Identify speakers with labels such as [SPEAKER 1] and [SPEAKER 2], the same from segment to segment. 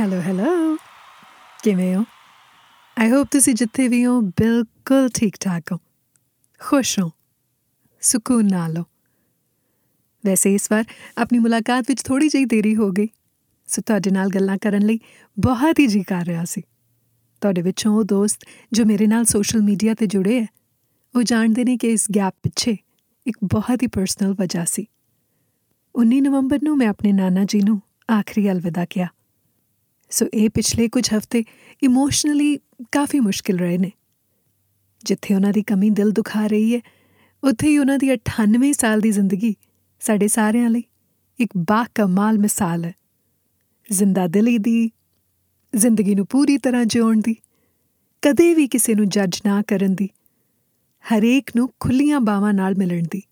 [SPEAKER 1] Hello hello ਕਿਵੇਂ ਹੋ? I hope ਤੁਸੀਂ ਜਿੱਥੇ ਵੀ ਹੋ, ਬਿਲਕੁਲ ਠੀਕ ਠਾਕ ਹੋ। ਖੁਸ਼ ਹੋ। ਸਕੂਨ ਨਾਲ ਹੋ। ਵੈਸੇ ਇਸ ਵਾਰ ਆਪਣੀ ਮੁਲਾਕਾਤ ਵਿੱਚ ਥੋੜੀ ਜਿਹੀ ਦੇਰੀ ਹੋ ਗਈ। ਸੋ ਤੁਹਾਡੇ ਨਾਲ ਗੱਲਾਂ ਕਰਨ ਲਈ ਬਹੁਤ ਹੀ ਜੀ ਕਰ ਰਿਹਾ ਸੀ। ਤੁਹਾਡੇ ਵਿੱਚੋਂ ਉਹ ਦੋਸਤ ਜੋ ਮੇਰੇ ਨਾਲ ਸੋਸ਼ਲ ਮੀਡੀਆ ਤੇ ਜੁੜੇ ਹੈ, ਉਹ ਜਾਣਦੇ ਨੇ ਕਿ ਇਸ ਗੈਪ ਪਿੱਛੇ ਇੱਕ ਬਹੁਤ ਹੀ ਪਰਸਨਲ ਵਜ੍ਹਾ ਸੀ। 19 ਨਵੰਬਰ ਨੂੰ ਮੈਂ ਆਪਣੇ ਨਾਨਾ ਜੀ ਨੂੰ ਆਖਰੀ ਅਲਵਿਦਾ ਕਿਹਾ। ਸੋ ਇਹ ਪਿਛਲੇ ਕੁਝ ਹਫ਼ਤੇ ਇਮੋਸ਼ਨਲੀ ਕਾਫੀ ਮੁਸ਼ਕਿਲ ਰਹੇ ਨੇ। ਜਿੱਥੇ ਉਹਨਾਂ ਦੀ ਕਮੀ ਦਿਲ ਦੁਖਾ ਰਹੀ ਹੈ, ਉੱਥੇ ਹੀ ਉਹਨਾਂ ਦੀ 98 ਸਾਲ ਦੀ ਜ਼ਿੰਦਗੀ ਸਾਡੇ ਸਾਰਿਆਂ ਲਈ ਇੱਕ ਬਾ ਕਮਾਲ ਮਿਸਾਲ ਹੈ। ਜ਼ਿੰਦਾ ਦਿਲੀ ਦੀ, ਜ਼ਿੰਦਗੀ ਨੂੰ ਪੂਰੀ ਤਰ੍ਹਾਂ ਜਿਉਣ ਦੀ, ਕਦੇ ਵੀ ਕਿਸੇ ਨੂੰ ਜੱਜ ਨਾ ਕਰਨ ਦੀ, ਹਰੇਕ ਨੂੰ ਖੁੱਲੀਆਂ ਬਾਵਾਂ ਨਾਲ ਮਿਲਣ ਦੀ,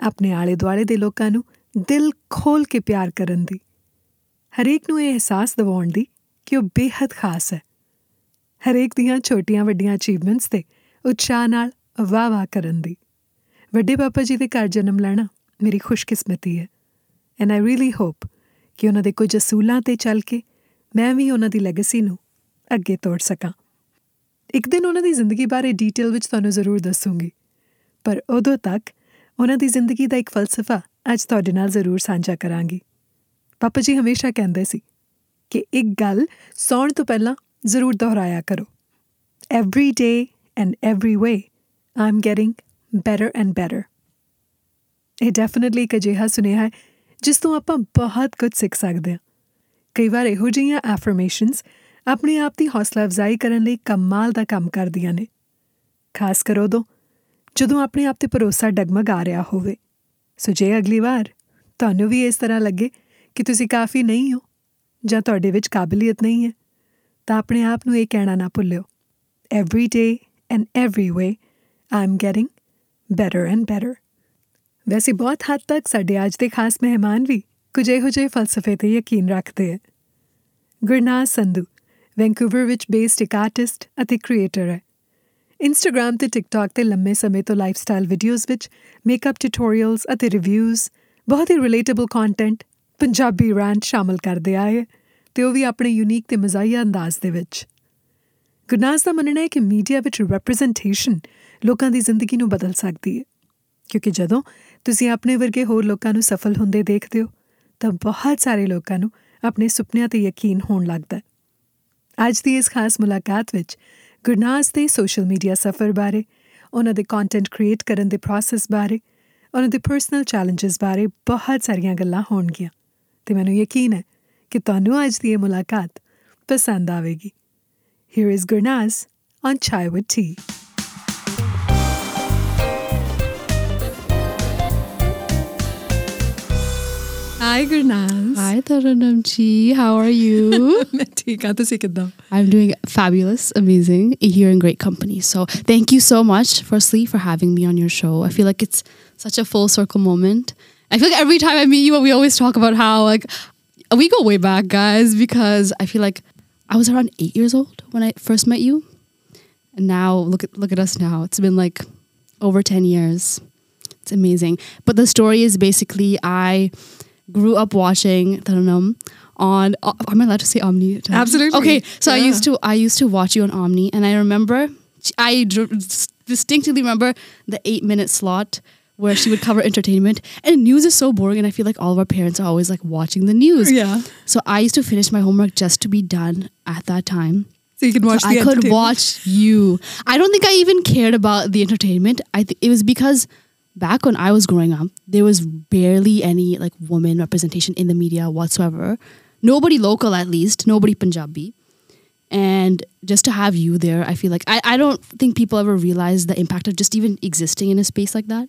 [SPEAKER 1] ਆਪਣੇ ਆਲੇ ਦੁਆਲੇ ਦੇ ਲੋਕਾਂ ਨੂੰ ਦਿਲ ਖੋਲ ਕੇ ਪਿਆਰ ਕਰਨ ਦੀ। ਹਰੇਕ ਨੂੰ ਇਹ ਅਹਿਸਾਸ ਦਿਵਾਉਣ ਦੀ ਕਿ ਉਹ ਬੇहद ਖਾਸ ਹੈ। ਹਰੇਕ ਦੀਆਂ ਛੋਟੀਆਂ ਵੱਡੀਆਂ ਅਚੀਵਮੈਂਟਸ ਤੇ ਉਤਸ਼ਾਹ ਨਾਲ ਵਾਹ ਵਾਹ ਕਰਨ ਦੀ। ਵੱਡੇ ਪਾਪਾ ਜੀ ਦੇ ਘਰ ਜਨਮ ਲੈਣਾ ਮੇਰੀ ਖੁਸ਼ਕਿਸਮਤੀ ਹੈ। ਐਂਡ ਆਈ ਰੀਲੀ ਹੋਪ ਕਿ ਉਹਨਾਂ ਦੇ ਕੁਝ ਅਸੂਲਾਂ ਤੇ ਚੱਲ ਕੇ ਮੈਂ ਵੀ ਉਹਨਾਂ ਦੀ ਲੈਗੇਸੀ ਨੂੰ ਅੱਗੇ ਤੋੜ ਸਕਾਂ। ਇੱਕ ਦਿਨ ਉਹਨਾਂ ਦੀ ਜ਼ਿੰਦਗੀ ਬਾਰੇ ਡੀਟੇਲ ਵਿੱਚ ਤੁਹਾਨੂੰ ਜ਼ਰੂਰ ਦੱਸੂਗੀ। ਪਰ ਉਦੋਂ ਤੱਕ ਉਹਨਾਂ ਦੀ ਜ਼ਿੰਦਗੀ ਦਾ ਇੱਕ ਫਲਸਫਾ ਅੱਜ ਤੁਹਾਡੇ ਨਾਲ ਜ਼ਰੂਰ ਸਾਂਝਾ ਕਰਾਂਗੀ। ਪਾਪਾ ਜੀ ਹਮੇਸ਼ਾ ਕਹਿੰਦੇ ਸੀ ਕਿ ਇੱਕ ਗੱਲ ਸੌਣ ਤੋਂ ਪਹਿਲਾਂ ਜ਼ਰੂਰ ਦੁਹਰਾਇਆ ਕਰੋ। Every day and every way I am getting better and better ਇਹ ਡੈਫੀਨਿਟਲੀ ਇੱਕ ਅਜਿਹਾ ਸੁਨੇਹਾ ਹੈ, ਜਿਸ ਤੋਂ ਆਪਾਂ ਬਹੁਤ ਕੁਝ ਸਿੱਖ ਸਕਦੇ ਹਾਂ। ਕਈ ਵਾਰ ਇਹੋ ਜਿਹੀਆਂ ਐਫਰਮੇਸ਼ਨਸ ਆਪਣੇ ਆਪ ਦੀ ਹੌਸਲਾ ਅਫਜ਼ਾਈ ਕਰਨ ਲਈ ਕਮਾਲ ਦਾ ਕੰਮ ਕਰਦੀਆਂ ਨੇ। ਖਾਸ ਕਰ ਉਦੋਂ, ਜਦੋਂ ਆਪਣੇ ਆਪ ਤੇ ਭਰੋਸਾ ਡਗਮਗ ਆ ਰਿਹਾ ਹੋਵੇ। ਸੋ ਜੇ ਅਗਲੀ ਵਾਰ ਤੁਹਾਨੂੰ ਵੀ ਇਸ ਤਰ੍ਹਾਂ ਲੱਗੇ ਕਿ ਤੁਸੀਂ ਕਾਫੀ ਨਹੀਂ ਹੋ, ਜਾਂ ਤੁਹਾਡੇ ਵਿੱਚ ਕਾਬਲੀਅਤ ਨਹੀਂ ਹੈ, ਤਾਂ ਆਪਣੇ ਆਪ ਨੂੰ ਇਹ ਕਹਿਣਾ ਨਾ ਭੁੱਲਿਓ। Every day and every way I am getting better and better ਵੈਸੇ ਬਹੁਤ ਹੱਦ ਤੱਕ ਸਾਡੇ ਅੱਜ ਦੇ ਖਾਸ ਮਹਿਮਾਨ ਵੀ ਕੁਝ ਇਹੋ ਜਿਹੇ ਫਲਸਫੇ ਤੇ ਯਕੀਨ ਰੱਖਦੇ ਹੈ ਗੁਰਨਾਜ਼ ਸੰਧੂ, ਵੈਂਕੂਵਰ ਵਿੱਚ ਬੇਸਡ ਇੱਕ ਆਰਟਿਸਟ ਅਤੇ ਕ੍ਰੀਏਟਰ ਹੈ। ਇੰਸਟਾਗ੍ਰam ਤੇ ਟਿਕਟੌਕ ਤੇ ਲੰਮੇ ਸਮੇਂ ਤੋਂ ਲਾਈਫਸਟਾਈਲ ਵੀਡੀਓਜ਼ ਵਿੱਚ ਮੇਕਅਪ ਟਿਊਟੋਰੀਅਲਸ ਅਤੇ ਰਿਵਿਊਜ਼ ਬਹੁਤ ਹੀ ਰਿਲੇਟੇਬਲ ਕੰਟੈਂਟ ਪੰਜਾਬੀ ਰੈਂਟ ਸ਼ਾਮਲ ਕਰਦੇ ਆਏ ਤੇ ਉਹ ਵੀ ਆਪਣੇ ਯੂਨੀਕ ਤੇ ਮਜ਼ਾਇਆ ਅੰਦਾਜ਼ ਦੇ ਵਿੱਚ। ਗੁਰਨਾਜ਼ ਦਾ ਮੰਨਣਾ ਹੈ ਕਿ ਮੀਡੀਆ ਵਿੱਚ ਰਿਪਰੈਜ਼ੈਂਟੇਸ਼ਨ ਲੋਕਾਂ ਦੀ ਜ਼ਿੰਦਗੀ ਨੂੰ ਬਦਲ ਸਕਦੀ ਹੈ। ਕਿਉਂਕਿ ਜਦੋਂ ਤੁਸੀਂ ਆਪਣੇ ਵਰਗੇ ਹੋਰ ਲੋਕਾਂ ਨੂੰ ਸਫਲ ਹੁੰਦੇ ਦੇਖਦੇ ਹੋ, ਤਾਂ ਬਹੁਤ ਸਾਰੇ ਲੋਕਾਂ ਨੂੰ ਆਪਣੇ ਸੁਪਨਿਆਂ ਤੇ ਯਕੀਨ ਹੋਣ ਲੱਗਦਾ ਹੈ। ਅੱਜ ਦੀ ਇਸ ਖਾਸ ਮੁਲਾਕਾਤ ਵਿੱਚ ਗੁਰਨਾਜ਼ ਦੇ ਸੋਸ਼ਲ ਮੀਡੀਆ ਸਫਰ ਬਾਰੇ, ਉਹਨਾਂ ਦੇ ਕੰਟੈਂਟ ਕ੍ਰੀਏਟ ਕਰਨ ਦੇ ਪ੍ਰੋਸੈਸ ਬਾਰੇ, ਉਹਨਾਂ ਦੇ ਪਰਸਨਲ ਚੈਲੰਜਸ ਬਾਰੇ ਬਹੁਤ ਸਾਰੀਆਂ ਗੱਲਾਂ ਹੋਣਗੀਆਂ। ਤੇ ਮੈਨੂੰ ਯਕੀਨ ਹੈ ਕਿ ਤੁਹਾਨੂੰ ਅੱਜ ਦੀ ਇਹ ਮੁਲਾਕਾਤ ਪਸੰਦ ਆਵੇਗੀ here is Gurnaz on Chai with T Hi, Gurnaz.
[SPEAKER 2] Hi, Tarunamchi. How are you? I'm doing fabulous, amazing. here in great company. So thank you so much, firstly, for having me on your show. I feel like it's such a full circle moment. I feel like every time I meet you, we always talk about how like we go way back, guys, because I feel like I was around eight years old when I first met you, and now look at look at us now. It's been like over ten years. It's amazing. But the story is basically I grew up watching Taranam on. Uh, am I allowed to say Omni?
[SPEAKER 1] Absolutely.
[SPEAKER 2] Okay, so I used to I used to watch you on Omni, and I remember I distinctly remember the eight minute slot where she would cover entertainment. And news is so boring, and I feel like all of our parents are always like watching the news.
[SPEAKER 1] Yeah.
[SPEAKER 2] So I used to finish my homework just to be done at that time.
[SPEAKER 1] So you could watch
[SPEAKER 2] So
[SPEAKER 1] the
[SPEAKER 2] I could watch you. I don't think I even cared about the entertainment. I think it was because back when I was growing up, there was barely any like woman representation in the media whatsoever. Nobody local, at least. Nobody Punjabi. And just to have you there, I feel like I, I don't think people ever realize the impact of just even existing in a space like that.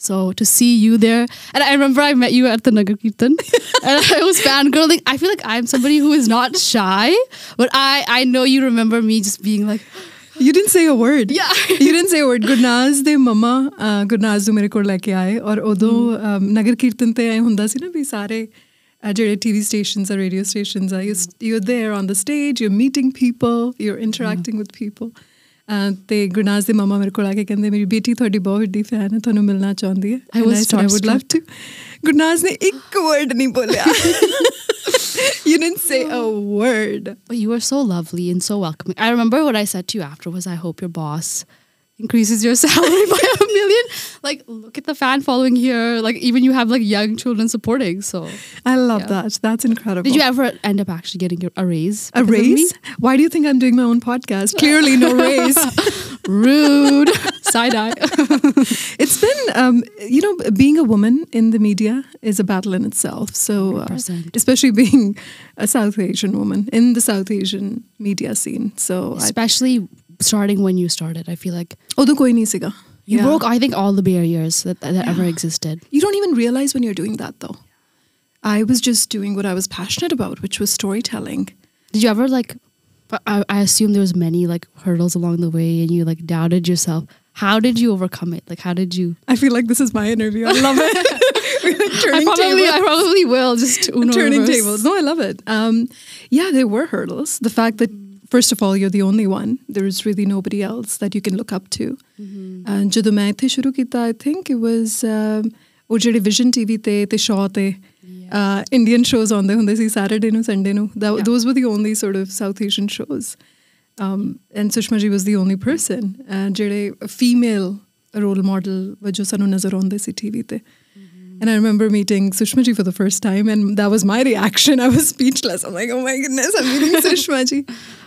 [SPEAKER 2] So to see you there, and I remember I met you at the Nagar Kirtan, and I was fangirling. I feel like I'm somebody who is not shy, but I I know you remember me just being like,
[SPEAKER 1] You didn't say a word.
[SPEAKER 2] Yeah.
[SPEAKER 1] you didn't say a word. ਗੁਰਨਾਜ਼ ਦੇ ਮਮਾ ਅਹ, ਗੁਰਨਾਜ਼ ਨੂੰ ਮੇਰੇ ਕੋਲ ਲੈ ਕੇ ਆਏ ਔਰ ਉਦੋਂ ਅਮ, ਨਗਰ ਕੀਰਤਨ ਤੇ ਐ ਹੁੰਦਾ ਸੀ ਨਾ ਵੀ ਸਾਰੇ ਅਹ, ਜਿਹੜੇ ਟੀਵੀ ਸਟੇਸ਼ਨਸ ਆ ਰੇਡੀਓ ਸਟੇਸ਼ਨਸ ਆ you there on the stage you meeting people you ਇੰਟਰੈਕਟਿੰਗ with people ਤੇ ਗੁਰਨਾਜ਼ ਦੇ ਮਮਾ ਮੇਰੇ ਕੋਲ ਆ ਕੇ ਕਹਿੰਦੇ ਮੇਰੀ ਬੇਟੀ ਤੁਹਾਡੀ ਬਹੁਤ ਵੱਡੀ ਫੈਨ ਹੈ ਤੁਹਾਨੂੰ ਮਿਲਣਾ ਚਾਹੁੰਦੀ ਹੈ
[SPEAKER 2] I was
[SPEAKER 1] And I said, I would love to ਗੁਰਨਾਜ਼ ਨੇ ਇੱਕ ਵਰਡ ਨਹੀਂ ਬੋਲਿਆ you didn't say a word.
[SPEAKER 2] But you were so lovely and so welcoming. I remember what I said to you after was, I hope your boss increases your salary by a million. Like, look at the fan following here. Like, even you have like young children supporting. So,
[SPEAKER 1] I love
[SPEAKER 2] Yeah.
[SPEAKER 1] that. That's incredible.
[SPEAKER 2] did you ever end up actually getting a raise?
[SPEAKER 1] a
[SPEAKER 2] because of me?
[SPEAKER 1] raise? Why do you think I'm doing my own podcast? Clearly, no raise.
[SPEAKER 2] Rude. Side eye.
[SPEAKER 1] It's been, um, you know, being a woman in the media is a battle in itself. So, uh, especially being a South Asian woman in the South Asian media scene. So, I,
[SPEAKER 2] Especially starting when you started. I feel like
[SPEAKER 1] although koi nahi siga.
[SPEAKER 2] you
[SPEAKER 1] Yeah.
[SPEAKER 2] broke, I think, all the barriers that, that ever existed.
[SPEAKER 1] You don't even realize when you're doing that, though. I was just doing what I was passionate about, which was storytelling.
[SPEAKER 2] Did you ever like? I, I assume there was many like hurdles along the way, and you like doubted yourself. How did you overcome it? Like, how did you?
[SPEAKER 1] I feel like this is my interview. I love it. We're
[SPEAKER 2] I probably,
[SPEAKER 1] tables.
[SPEAKER 2] I probably will just
[SPEAKER 1] turning
[SPEAKER 2] reverse.
[SPEAKER 1] tables. No, I love it. Um, yeah, there were hurdles. The fact that first of all you're the only one. There is really nobody else that you can look up to. And ਜਦੋਂ ਮੈਂ ਇੱਥੇ ਸ਼ੁਰੂ ਕੀਤਾ I think it was um, ਉਹ ਜਿਹੜੇ vision TV ਤੇ ਤੇ show ਤੇ ਇੰਡੀਅਨ ਸ਼ੋਜ਼ ਆਉਂਦੇ ਹੁੰਦੇ ਸੀ ਸੈਟਰਡੇ ਨੂੰ ਸੰਡੇ ਨੂੰ
[SPEAKER 2] Yeah.
[SPEAKER 1] those were the only sort of South Asian shows. Um, and Sushma ji was the only person uh, ਜਿਹੜੇ female role model ਵਜੋਂ ਸਾਨੂੰ ਨਜ਼ਰ ਆਉਂਦੇ ਸੀ ਟੀਵੀ ਤੇ And I remember meeting Sushma ji for the first time, and that was my reaction. I was speechless. I'm like, oh my goodness, I'm meeting Sushma ji.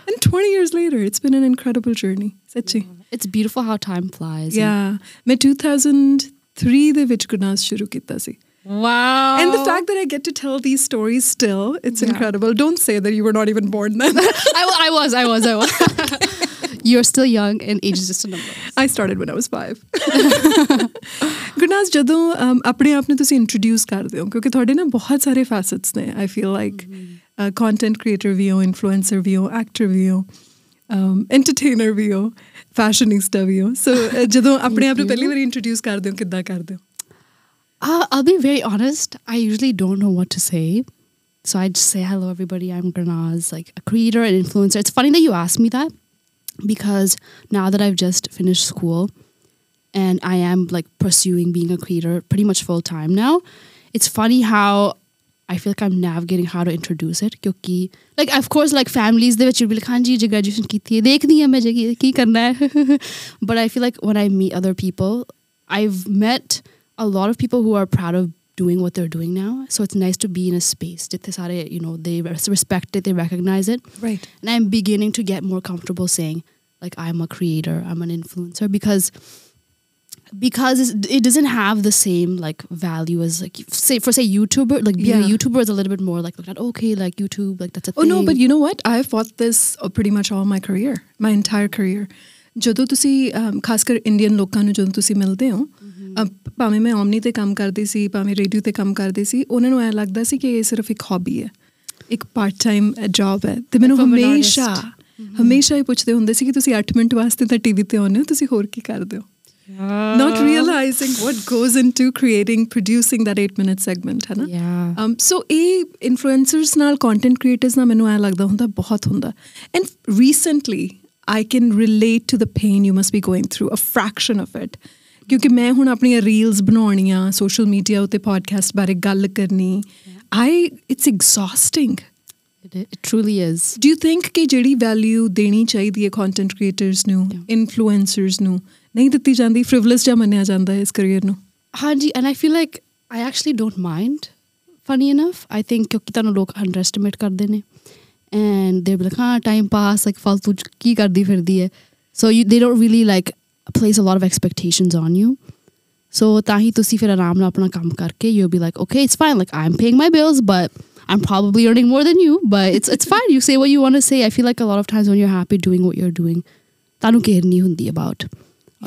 [SPEAKER 1] And 20 years later, it's been an incredible journey. Sachi.
[SPEAKER 2] It's beautiful how time flies.
[SPEAKER 1] Yeah. मैं 2003 ਦੇ ਵਿੱਚ ਗੁਰਨਾਸ ਸ਼ੁਰੂ ਕੀਤਾ ਸੀ.
[SPEAKER 2] Wow.
[SPEAKER 1] And the fact that I get to tell these stories still, it's
[SPEAKER 2] Yeah.
[SPEAKER 1] incredible. Don't say that you were not even born then.
[SPEAKER 2] I, wa- I was, I was, I was. You're still young, and age is just a number.
[SPEAKER 1] I started when I was 5. ਗੁਨਾਜ਼ ਜਦੋਂ ਆਪਣੇ ਆਪ ਨੂੰ ਤੁਸੀਂ introduce ਕਰਦੇ ਹੋ ਕਿਉਂਕਿ ਤੁਹਾਡੇ ਨਾ ਬਹੁਤ ਸਾਰੇ ਫੈਸਟਸ ਨੇ I feel like content creator ਵੀ ਹੋ ਇਨਫਲੂਐਂਸਰ ਵੀ ਹੋ ਐਕਟਰ ਵੀ ਹੋ ਐਂਟਰਟੇਨਰ ਵੀ ਹੋ ਫੈਸ਼ਨਿਸਟਾ ਵੀ ਹੋ ਸੋ ਜਦੋਂ ਆਪਣੇ ਆਪ ਨੂੰ ਪਹਿਲੀ ਇੰਟਰੋਡਿਊਸ ਕਰਦੇ ਹੋ ਕਿੱਦਾਂ ਕਰਦੇ
[SPEAKER 2] I'll be very honest. I usually don't know what to say. So I just say, hello, everybody. I'm Gurnaz, like a creator and influencer. It's funny that you asked me that because now that I've just finished school, and I am like pursuing being a creator pretty much full time now, it's funny how I feel like I'm navigating how to introduce it. Kyunki, like, of course, like families, they will be like, Hanji, je graduation ki thi, dekhni hai main je ki- ki karna hai. But I feel like when I meet other people, I've met a lot of people who are proud of doing what they're doing now. So it's nice to be in a space. जितने सारे, You know, they res- respect it, they recognize it.
[SPEAKER 1] Right.
[SPEAKER 2] And I'm beginning to get more comfortable saying, like, I'm a creator, I'm an influencer because because it's, it doesn't have the same like value as like say for say YouTuber like being
[SPEAKER 1] Yeah.
[SPEAKER 2] a YouTuber is a little bit more like looked at okay like YouTube like that's a
[SPEAKER 1] Oh
[SPEAKER 2] thing.
[SPEAKER 1] no, but you know what? I've fought this uh, pretty much all my career, my entire career. ਜਦੋਂ ਤੁਸੀਂ um, ਖਾਸ ਕਰ Indian ਲੋਕਾਂ ਨੂੰ ਜਦੋਂ ਤੁਸੀਂ ਮਿਲਦੇ ਹੋ ਅਹ, ਭਾਵੇਂ ਮੈਂ ਓਮਨੀ ਤੇ ਕੰਮ ਕਰਦੀ ਸੀ ਭਾਵੇਂ ਰੇਡੀਓ ਤੇ ਕੰਮ ਕਰਦੀ ਸੀ ਉਹਨਾਂ ਨੂੰ ਐ ਲੱਗਦਾ ਸੀ ਕਿ ਇਹ ਸਿਰਫ ਇੱਕ ਹੌਬੀ ਹੈ ਇੱਕ ਪਾਰਟ ਟਾਈਮ ਜੌਬ ਹੈ ਤੇ ਮੈਨੂੰ
[SPEAKER 2] From an
[SPEAKER 1] ਹਮੇਸ਼ਾ
[SPEAKER 2] artist.
[SPEAKER 1] ਹਮੇਸ਼ਾ ਹੀ ਪੁੱਛਦੇ ਹੁੰਦੇ ਸੀ ਕਿ ਤੁਸੀਂ 8 ਮਿੰਟ ਵਾਸਤੇ ਤਾਂ ਟੀਵੀ ਤੇ ਆਉਂਦੇ ਹੋ ਤੁਸੀਂ ਹੋਰ ਕੀ ਕਰਦੇ ਹੋ
[SPEAKER 2] Yeah.
[SPEAKER 1] not realizing what goes into creating producing that 8 minute segment ਹੈ ਨਾ
[SPEAKER 2] Yeah.
[SPEAKER 1] um, so ਇਹ ਇਨਫਲੂਐਂਸਰਸ ਨਾਲ ਕੰਟੈਂਟ ਕ੍ਰੀਏਟਰਸ ਨਾਲ ਮੈਨੂੰ ਐ ਲੱਗਦਾ ਹੁੰਦਾ ਬਹੁਤ ਹੁੰਦਾ and recently I can relate to the pain you must B going through a fraction of it ਕਿਉਂਕਿ ਮੈਂ ਹੁਣ ਆਪਣੀਆਂ ਰੀਲਸ ਬਣਾਉਣੀਆਂ ਸੋਸ਼ਲ ਮੀਡੀਆ ਉੱਤੇ ਪੋਡਕਾਸਟ ਬਾਰੇ ਗੱਲ ਕਰਨੀ ਆਈ it's ਐਗਜ਼ੌਸਟਿੰਗ
[SPEAKER 2] It, it truly is.
[SPEAKER 1] Do you think ਕਿ ਜਿਹੜੀ ਵੈਲਿਊ ਦੇਣੀ ਚਾਹੀਦੀ ਹੈ ਕੰਟੈਂਟ ਕ੍ਰੀਏਟਰਸ ਨੂੰ
[SPEAKER 2] Yeah.
[SPEAKER 1] ਇਨਫਲੂਐਂਸਰਸ ਨੂੰ ਨਹੀਂ ਦਿੱਤੀ ਜਾਂਦੀ ਫ੍ਰਿਵਲਸ ਜਾਂ ਮੰਨਿਆ ਜਾਂਦਾ ਹੈ ਇਸ ਕੈਰੀਅਰ ਨੂੰ
[SPEAKER 2] ਹਾਂਜੀ and I feel like I actually don't mind funny enough I think ਕਿਉਂਕਿ ਤੁਹਾਨੂੰ ਲੋਕ ਅੰਡਰਐਸਟੀਮੇਟ ਕਰਦੇ ਨੇ ਐਂਡ ਦੇ ਬਲ ਹਾਂ ਟਾਈਮ ਪਾਸ ਲਾਈਕ ਫालतू ਕੀ ਕਰਦੀ ਫਿਰਦੀ ਹੈ so you they don't really like place a lot of expectations on you so ਤਾਂ ਹੀ ਤੁਸੀਂ ਫਿਰ ਆਰਾਮ ਨਾਲ ਆਪਣਾ ਕੰਮ ਕਰਕੇ you be like okay it's fine like I am paying my bills but I'm probably earning more than you, but it's it's fine. You say what you want to say. I feel like a lot of times when you're happy doing what you're doing, tanu care nahi hundi about.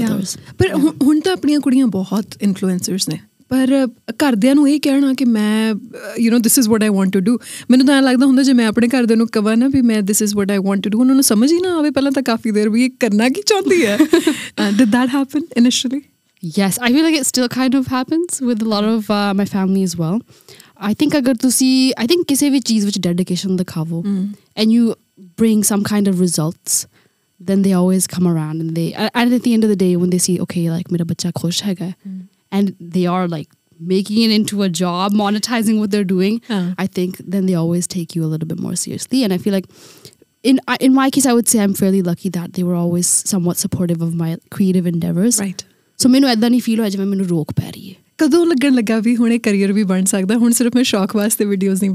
[SPEAKER 2] Others
[SPEAKER 1] ਪਰ ਹੁਣ ਤਾਂ ਆਪਣੀਆਂ ਕੁੜੀਆਂ ਬਹੁਤ influencers ਨੇ। ਪਰ ਘਰਦਿਆਂ ਨੂੰ ਇਹ ਕਹਿਣਾ ਕਿ ਮੈਂ you نو this is what I want to do ਮੈਨੂੰ ਤਾਂ ਲੱਗਦਾ ਹੁੰਦਾ ਜੇ ਮੈਂ ਆਪਣੇ ਘਰਦਿਆਂ ਨੂੰ ਕਹਾਂ ਨਾ ਵੀ ਮੈਂ this is what I want to do ਉਹਨਾਂ ਨੂੰ ਸਮਝ ਹੀ ਨਾ ਆਵੇ ਪਹਿਲਾਂ ਤਾਂ ਕਾਫੀ ਦੇਰ ਵੀ ਇਹ ਕਰਨਾ ਕੀ ਚਾਹੁੰਦੀ ਹੈ। Did that happen initially
[SPEAKER 2] yes I feel like it still kind of happens with a lot of my family as well I think ਅਗਰ ਤੁਸੀਂ ਆਈ ਥਿੰਕ ਕਿਸੇ ਵੀ ਚੀਜ਼ ਵਿੱਚ dedication ਦਿਖਾਵੋ and you bring some kind of results then they always come around and they and at the end of the day when they see okay like mera bacha khush hai mm. and they are like making it into a job monetizing what they're doing i think then they always take you a little bit more seriously. And i feel like in in my case i would say i'm fairly lucky that they were always somewhat supportive of my creative endeavors.
[SPEAKER 1] Right.
[SPEAKER 2] So ਮੈਨੂੰ ਐਦਾਂ ਨਹੀਂ feel ਹੋਇਆ ਜਿਵੇਂ ਮੈਨੂੰ rok ਪੈ ਰਹੀ ਹੈ
[SPEAKER 1] ਕਦੋਂ ਲੱਗਣ ਲੱਗਾ ਵੀ ਹੁਣੇ ਕੈਰੀਅਰ ਵੀ ਬਣ ਸਕਦਾ ਹੁਣ ਸਿਰਫ ਮੈਂ ਸ਼ੌਕ ਵਾਸਤੇ ਵੀਡੀਓਜ਼ ਨਹੀਂ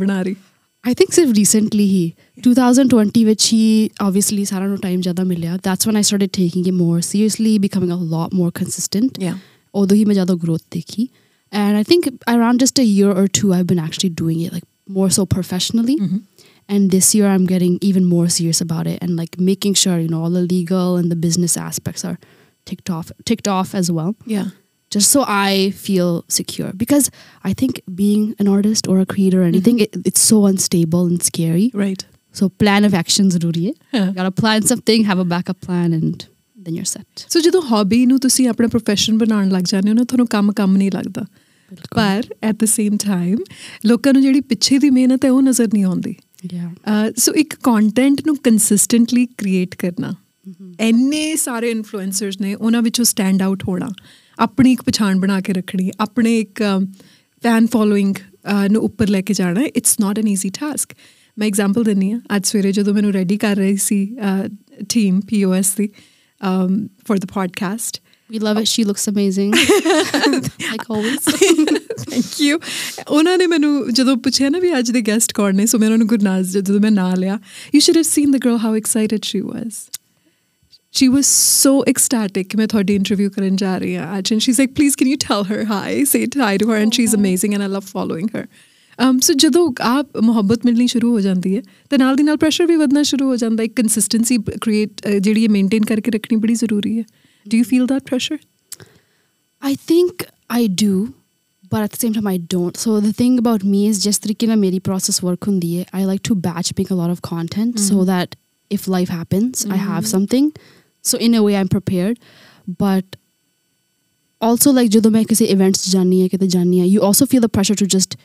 [SPEAKER 2] I think सिर्फ recently he 2020 which he obviously सारा no time jada milia. that's when I started taking it more seriously becoming a lot more consistent. Yeah. Although he मैं growth देखी. And I think around just a year or two I've been actually doing it like more so professionally. Mm-hmm. and this year I'm getting even more serious about it and like making sure you know all the legal and the business aspects are ticked off ticked off as well.
[SPEAKER 1] Yeah
[SPEAKER 2] just so I feel secure. Because I think being an artist or a creator or anything, it, it's so unstable and scary.
[SPEAKER 1] Right
[SPEAKER 2] So plan of action zaruri hai.
[SPEAKER 1] Yeah.
[SPEAKER 2] You gotta plan something, have a backup plan, and then you're set.
[SPEAKER 1] ਸੋ ਜਦੋਂ hobby ਨੂੰ ਤੁਸੀਂ ਆਪਣਾ profession ਬਣਾਉਣ ਲੱਗ ਜਾਂਦੇ ਹੋ ਨਾ ਤੁਹਾਨੂੰ ਕੰਮ ਕੰਮ ਨਹੀਂ ਲੱਗਦਾ ਪਰ ਐਟ ਦ ਸੇਮ ਟਾਈਮ ਲੋਕਾਂ ਨੂੰ ਜਿਹੜੀ ਪਿੱਛੇ ਦੀ ਮਿਹਨਤ ਹੈ ਉਹ ਨਜ਼ਰ ਨਹੀਂ ਆਉਂਦੀ
[SPEAKER 2] Yeah.
[SPEAKER 1] ਸੋ ਇੱਕ ਕੰਟੈਂਟ ਨੂੰ ਕੰਸਿਸਟੈਂਟਲੀ ਕ੍ਰੀਏਟ ਕਰਨਾ ਇੰਨੇ ਸਾਰੇ ਇਨਫਲੂਐਂਸਰਸ ਨੇ ਉਹਨਾਂ ਵਿੱਚੋਂ ਸਟੈਂਡ ਆਊਟ ਹੋਣਾ ਆਪਣੀ ਇੱਕ ਪਛਾਣ ਬਣਾ ਕੇ ਰੱਖਣੀ ਆਪਣੇ ਇੱਕ ਫੈਨ ਫੋਲੋਇੰਗ ਨੂੰ ਉੱਪਰ ਲੈ ਕੇ ਜਾਣਾ it's not an easy task ਮੈਂ ਐਗਜ਼ਾਮਪਲ ਦਿੰਨੀ ਆ ਅੱਜ ਸਵੇਰੇ ਜਦੋਂ ਮੈਨੂੰ ਰੈਡੀ ਕਰ ਰਹੀ ਸੀ team POS the for the podcast
[SPEAKER 2] We love it. She looks amazing. like always.
[SPEAKER 1] Thank you ਉਹਨਾਂ ਨੇ ਮੈਨੂੰ ਜਦੋਂ ਪੁੱਛਿਆ ਨਾ ਵੀ ਅੱਜ ਦੇ ਗੈਸਟ ਕੌਣ ਨੇ ਸੋ ਮੈਂ ਉਹਨਾਂ ਨੂੰ ਗੁਰਨਾਜ਼ ਜਦੋਂ ਮੈਂ ਨਾਂ ਲਿਆ you should have seen the girl how excited she was she was so ecstatic ਕਿ ਮੈਂ ਤੁਹਾਡੀ ਇੰਟਰਵਿਊ ਕਰਨ ਜਾ ਰਹੀ ਹਾਂ ਅੱਜ and she's like please can you tell her hi say hi to her and she's amazing and I love following her um so ਜਦੋਂ ਆਪ ਮੁਹੱਬਤ ਮਿਲਣੀ ਸ਼ੁਰੂ ਹੋ ਜਾਂਦੀ ਹੈ ਤੇ ਨਾਲ ਦੀ ਨਾਲ ਪ੍ਰੈਸ਼ਰ ਵੀ ਵਧਣਾ ਸ਼ੁਰੂ ਹੋ ਜਾਂਦਾ ਹੈ ਕੰਸਿਸਟੈਂਸੀ ਕ੍ਰੀਏਟ ਜਿਹੜੀ ਹੈ ਮੇਨਟੇਨ ਕਰਕੇ ਰੱਖਣੀ ਬੜੀ ਜ਼ਰੂਰੀ ਹੈ do you feel that pressure
[SPEAKER 2] I think I do, but at the same time I don't. So the thing about me is just तरीके ना मेरी process work हुंदी है. I like to batch make a lot of content so that if life happens, I have something. so in a way i'm prepared. But also like जो मैं say events जानी है किधर you also feel the pressure to just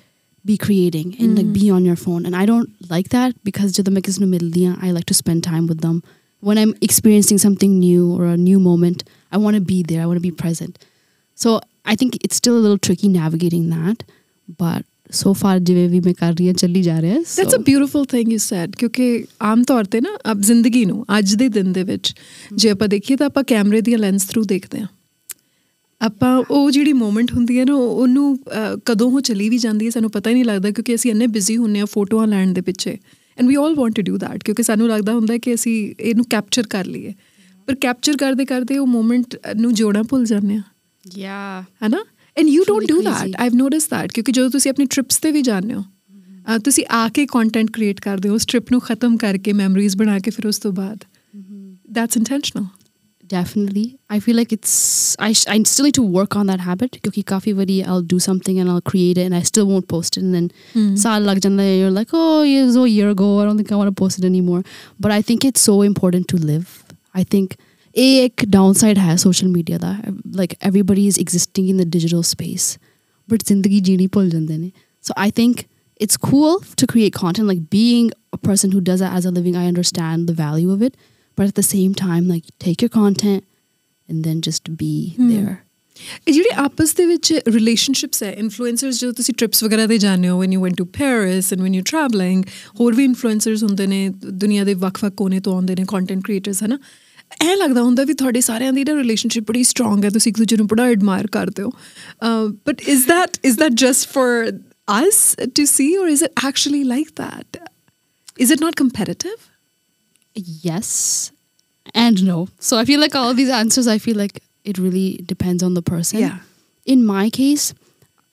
[SPEAKER 2] be creating and mm. like be mm. on your phone. And I don't like that because जो मैं किसी मिल I like to spend time with them. When I'm experiencing something new or a new moment I want to be there I want to be present. So I think it's still a little tricky navigating that but so far ਜਿਵੇਂ ਵੀ ਮੈਂ ਕਰ ਰਹੀ ਹਾਂ ਚੱਲੀ ਜਾ ਰਿਹਾ
[SPEAKER 1] That's a beautiful thing you said ਕਿਉਂਕਿ ਆਮ ਤੌਰ ਤੇ ਨਾ ਅਬ ਜ਼ਿੰਦਗੀ ਨੂੰ ਅੱਜ ਦੇ ਦਿਨ ਦੇ ਵਿੱਚ ਜੇ ਆਪਾਂ ਦੇਖੀਏ ਤਾਂ ਆਪਾਂ ਕੈਮਰੇ ਦੀਆਂ ਲੈਂਸ ਥਰੂ ਦੇਖਦੇ ਹਾਂ। ਆਪਾਂ ਉਹ ਜਿਹੜੀ ਮੂਮੈਂਟ ਹੁੰਦੀ ਹੈ ਨਾ ਉਹ- ਉਹਨੂੰ ਕਦੋਂ ਉਹ ਚਲੀ ਵੀ ਜਾਂਦੀ ਹੈ ਸਾਨੂੰ ਪਤਾ ਹੀ ਨਹੀਂ ਲੱਗਦਾ ਕਿਉਂਕਿ ਅਸੀਂ ਇੰਨੇ ਬਿਜ਼ੀ ਹੁੰਨੇ ਆ ਫੋਟੋਆਂ ਲੈਣ ਦੇ ਪਿੱਛੇ। And we all want to do that ਕਿਉਂਕਿ ਸਾਨੂੰ ਲੱਗਦਾ ਹੁੰਦਾ ਹੈ ਕਿ ਅਸੀਂ ਇਹਨੂੰ ਕੈਪਚਰ ਕਰ ਲਈਏ। ਪਰ ਕੈਪਚਰ ਕਰਦੇ ਕਰਦੇ ਉਹ ਮੂਮੈਂਟ ਨੂੰ ਜੋੜਨਾ ਭੁੱਲ ਜਾਂਦੇ ਆ
[SPEAKER 2] yeah.
[SPEAKER 1] ਹੈਨਾ? And you don't
[SPEAKER 2] really
[SPEAKER 1] do
[SPEAKER 2] crazy.
[SPEAKER 1] That I've noticed that ਕਿਉਂਕਿ ਜਦੋਂ ਤੁਸੀਂ ਆਪਣੀ ਟ੍ਰਿਪਸ ਤੇ ਵੀ ਜਾਂਦੇ ਹੋ ਅਹ ਤੁਸੀਂ ਆ ਕੇ ਕੰਟੈਂਟ ਕ੍ਰੀਏਟ ਕਰਦੇ ਹੋ ਉਸ ਟ੍ਰਿਪ ਨੂੰ ਖਤਮ ਕਰਕੇ ਮੈਮਰੀਜ਼ ਬਣਾ ਕੇ ਫਿਰ ਉਸ ਤੋਂ ਬਾਅਦ that's intentional
[SPEAKER 2] definitely i feel like it's i, sh- I still need to work on that habit because kafi vari i'll do something and i'll create it and i still won't post it and then saal lag janda hai, you're like oh yeah, it was a year ago i don't think i want to post it anymore but i think it's so important to live i think a ek downside has social media that like everybody is existing in the digital space but zindagi jeeni bhul jande ne so i think it's cool to create content like being a person who does that as a living i understand the value of it but at the same time like take your content and then just be there
[SPEAKER 1] ਇਹ ਜਿਹੜੇ ਆਪਸ ਦੇ ਵਿੱਚ relationships ਹੈ influencers ਜਦੋਂ ਤੁਸੀਂ trips ਵਗੈਰਾ ਤੇ ਜਾਂਦੇ ਹੋ when you went to Paris and when you travelling ਹੋਰ ਵੀ ਇਨਫਲੂਐਂਸਰਸ ਹੁੰਦੇ ਨੇ ਦੁਨੀਆ ਦੇ ਵੱਖ-ਵੱਖ ਕੋਨੇ ਤੋਂ ਆਉਂਦੇ ਨੇ ਕੰਟੈਂਟ ਕ੍ਰੀਏਟਰਸ ਹਨਾ ਐ ਲੱਗਦਾ ਹੁੰਦਾ ਵੀ ਤੁਹਾਡੇ ਸਾਰਿਆਂ ਦੀ ਨਾ ਰਿਲੇਸ਼ਨਸ਼ਿਪ ਬੜੀ ਸਟਰੋਂਗ ਹੈ ਤੁਸੀਂ ਇੱਕ ਦੂਜੇ ਨੂੰ ਬੜਾ ਐਡਮਾਇਰ ਕਰਦੇ ਹੋ us to see, or is it actually like that? Is it not competitive?
[SPEAKER 2] Yes and no. So I feel like all these answers, I feel like it really depends on the person.
[SPEAKER 1] Yeah.
[SPEAKER 2] In my case,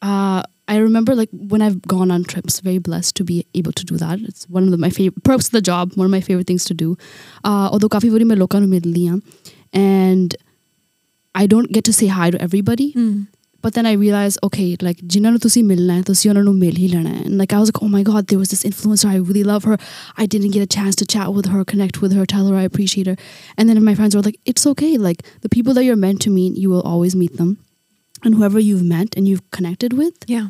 [SPEAKER 2] uh, I remember like when I've gone on trips, very blessed to be able to do that. It's one of the, my favorite perks of the job, one of my favorite things to do. Uh, although ਕਾਫੀ ਵਾਰੀ ਮੈਂ ਲੋਕਾਂ ਨੂੰ ਮਿਲਦੀ ਹਾਂ and I don't get to say hi to everybody. But then I realized, okay, like ਜਿਨ੍ਹਾਂ ਨੂੰ ਤੁਸੀਂ ਮਿਲਣਾ ਹੈ ਤੁਸੀਂ ਉਹਨਾਂ ਨੂੰ ਮਿਲ ਹੀ ਲੈਣਾ ਹੈ. And like I was like, oh my god, there was this influencer, I really love her. I didn't get a chance to chat with her, connect with her, tell her I appreciate her. And then my friends were like, it's okay. Like the people that you're meant to meet, you will always meet them. and whoever you've met and you've connected with.
[SPEAKER 1] Yeah.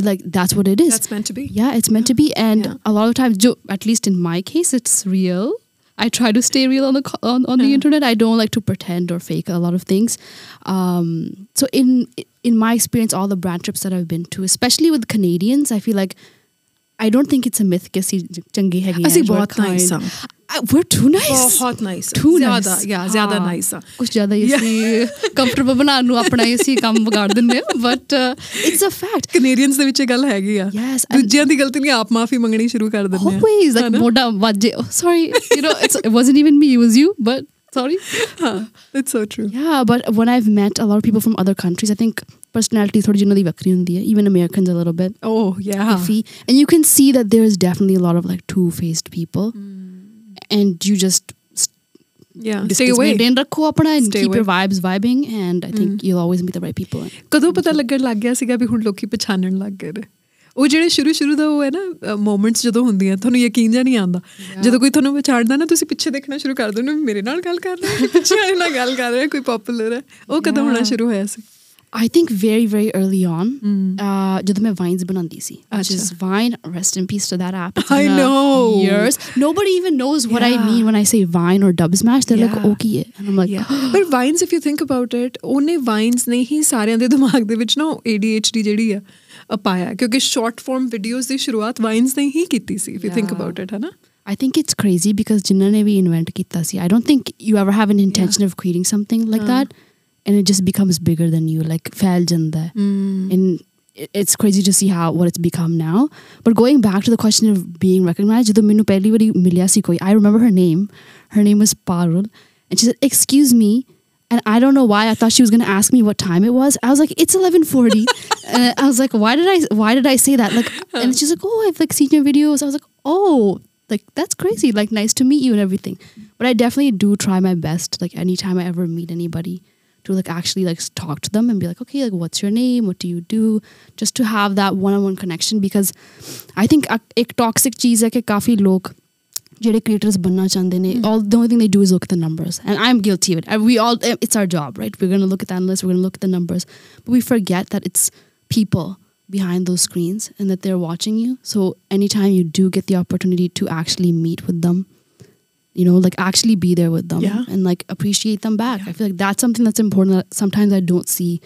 [SPEAKER 2] Like that's what it is.
[SPEAKER 1] That's meant to be.
[SPEAKER 2] Yeah, it's meant yeah. to be, and
[SPEAKER 1] yeah.
[SPEAKER 2] a lot of times, at least in my case, it's real. I try to stay real on the on, on the internet. I don't like to pretend or fake a lot of things. Um, so in in my experience, all the brand trips that I've been to, especially with Canadians, I feel like I don't think it's a myth. कि चंगी है
[SPEAKER 1] कि nice
[SPEAKER 2] We're too nice.
[SPEAKER 1] ਬਹੁਤ nice
[SPEAKER 2] Too
[SPEAKER 1] ਜ਼ਿਆਦਾ
[SPEAKER 2] nice.
[SPEAKER 1] ਯਾ ਜ਼ਿਆਦਾ
[SPEAKER 2] ਹਾਂ।
[SPEAKER 1] Nice ਆ
[SPEAKER 2] ਕੁਝ ਜ਼ਿਆਦਾ ਹੀ ਅਸੀਂ ਕੰਫਰਟੇਬਲ ਬਣਾਉਣ ਨੂੰ ਆਪਣਾ ਹੀ ਅਸੀਂ ਕੰਮ ਵਿਗਾੜ ਦਿੰਦੇ ਹਾਂ but it's a fact
[SPEAKER 1] Canadians ਦੇ ਵਿੱਚ ਇਹ ਗੱਲ ਹੈਗੀ ਆ
[SPEAKER 2] Yes, and-
[SPEAKER 1] ਦੂਜਿਆਂ ਦੀ ਗਲਤੀ ਨਹੀਂ ਆਪ ਮਾਫੀ ਮੰਗਣੀ ਸ਼ੁਰੂ ਕਰ ਦਿੰਦੇ ਆ
[SPEAKER 2] always like moda vajje. Oh, sorry, you know, it's, it wasn't even me, it was you, but sorry.
[SPEAKER 1] It's so true
[SPEAKER 2] Yeah, but when I've met a lot of people from other countries, I think personality ਥੋੜੀ ਜਿਹੀ ਦੀ ਵੱਖਰੀ ਹੁੰਦੀ ਹੈ, even Americans a little bit
[SPEAKER 1] ਓਹ ਯਾ
[SPEAKER 2] iffy. And you can see that there's definitely a lot of like two-faced people. And you just
[SPEAKER 1] yeah stay
[SPEAKER 2] distance
[SPEAKER 1] away
[SPEAKER 2] maintain ਰੱਖੋ ਆਪਣਾ and
[SPEAKER 1] Stay
[SPEAKER 2] keep
[SPEAKER 1] away.
[SPEAKER 2] your vibes vibing and I think you'll always meet the right people.
[SPEAKER 1] ਕਦੋਂ ਪਤਾ ਲੱਗਣ ਲੱਗ ਗਿਆ ਸੀਗਾ ਵੀ ਹੁਣ ਲੋਕੀ ਪਛਾਣਨ ਲੱਗ ਗਏ ਨੇ ਉਹ ਜਿਹੜੇ ਸ਼ੁਰੂ ਸ਼ੁਰੂ ਦਾ ਉਹ ਹੈ ਨਾ ਮੂਮੈਂਟਸ ਜਦੋਂ ਹੁੰਦੀਆਂ ਤੁਹਾਨੂੰ ਯਕੀਨ ਜਾਂ ਨਹੀਂ ਆਉਂਦਾ ਜਦੋਂ ਕੋਈ ਤੁਹਾਨੂੰ ਪਛਾਣਦਾ ਨਾ ਤੁਸੀਂ ਪਿੱਛੇ ਦੇਖਣਾ ਸ਼ੁਰੂ ਕਰ ਦਿੰਦੇ ਹੋ ਮੇਰੇ ਨਾਲ ਗੱਲ ਕਰ ਰਿਹਾ ਪਿੱਛੇ ਵਾਲੇ ਨਾਲ ਗੱਲ ਕਰ ਰਿਹਾ ਕੋਈ ਪਪੂਲਰ ਹੈ ਉਹ ਕਦੋਂ ਹੋਣਾ
[SPEAKER 2] Yeah.
[SPEAKER 1] ਸ਼ੁਰੂ ਹੋਇਆ ਸੀ
[SPEAKER 2] I think very, very early on, uh, जदों मैं Vine's बनांदी सी which is Vine rest in peace to that app.
[SPEAKER 1] I know.
[SPEAKER 2] years. Nobody even knows what
[SPEAKER 1] yeah.
[SPEAKER 2] i mean when i say Vine or Dubsmash they're
[SPEAKER 1] yeah.
[SPEAKER 2] like okay and i'm like
[SPEAKER 1] yeah. Oh. but Vines if you think about it only Vines ਨੇ ਹੀ ਸਾਰਿਆਂ ਦੇ ਦਿਮਾਗ ਦੇ ਵਿੱਚ ਨਾ ADHD ਜਿਹੜੀ ਆ ਅਪਾਇਆ ਕਿਉਂਕਿ ਸ਼ਾਰਟ ਫਾਰਮ ਵੀਡੀਓਜ਼ ਦੀ ਸ਼ੁਰੂਆਤ ਵਾਈਨਸ ਨੇ ਹੀ ਕੀਤੀ ਸੀ if you
[SPEAKER 2] think
[SPEAKER 1] about it ਹੈ
[SPEAKER 2] I think it's crazy because ਜਿਨ੍ਹਾਂ ਨੇ ਵੀ ਇਨਵੈਂਟ ਕੀਤਾ ਸੀ I don't think you ever have an intention of creating something like that and it just becomes bigger than you like felt in there, mm. and it's crazy to see how what it's become now but going back to the question of being recognized jo mainu pehli wari i remember her name her name was parul and she said excuse me and I don't know why I thought she was going to ask me what time it was. I was like, it's eleven forty. and uh, I was like, why did I why did I say that? Like, and she's like, oh, I've like seen your videos. I was like, oh, like that's crazy. Like, nice to meet you and everything. But I definitely do try my best. Like, anytime I ever meet anybody, to like actually like talk to them and be like okay like what's your name? What do you do? Just to have that one-on-one connection because i think a toxic cheese like a coffee look ਜਿਹੜੇ creators only ਚਾਹੁੰਦੇ ਨੇ all the only thing they do numbers look at the numbers and it. Guilty of it we all it's our job right we going to look at analyst we going to look at the numbers but we forget that it's people behind those screens and that they're watching you. So anytime you do get the opportunity to actually meet with them you know like actually be there with them
[SPEAKER 1] yeah.
[SPEAKER 2] and like appreciate them back
[SPEAKER 1] yeah.
[SPEAKER 2] i feel like that's something that's important that sometimes i don't see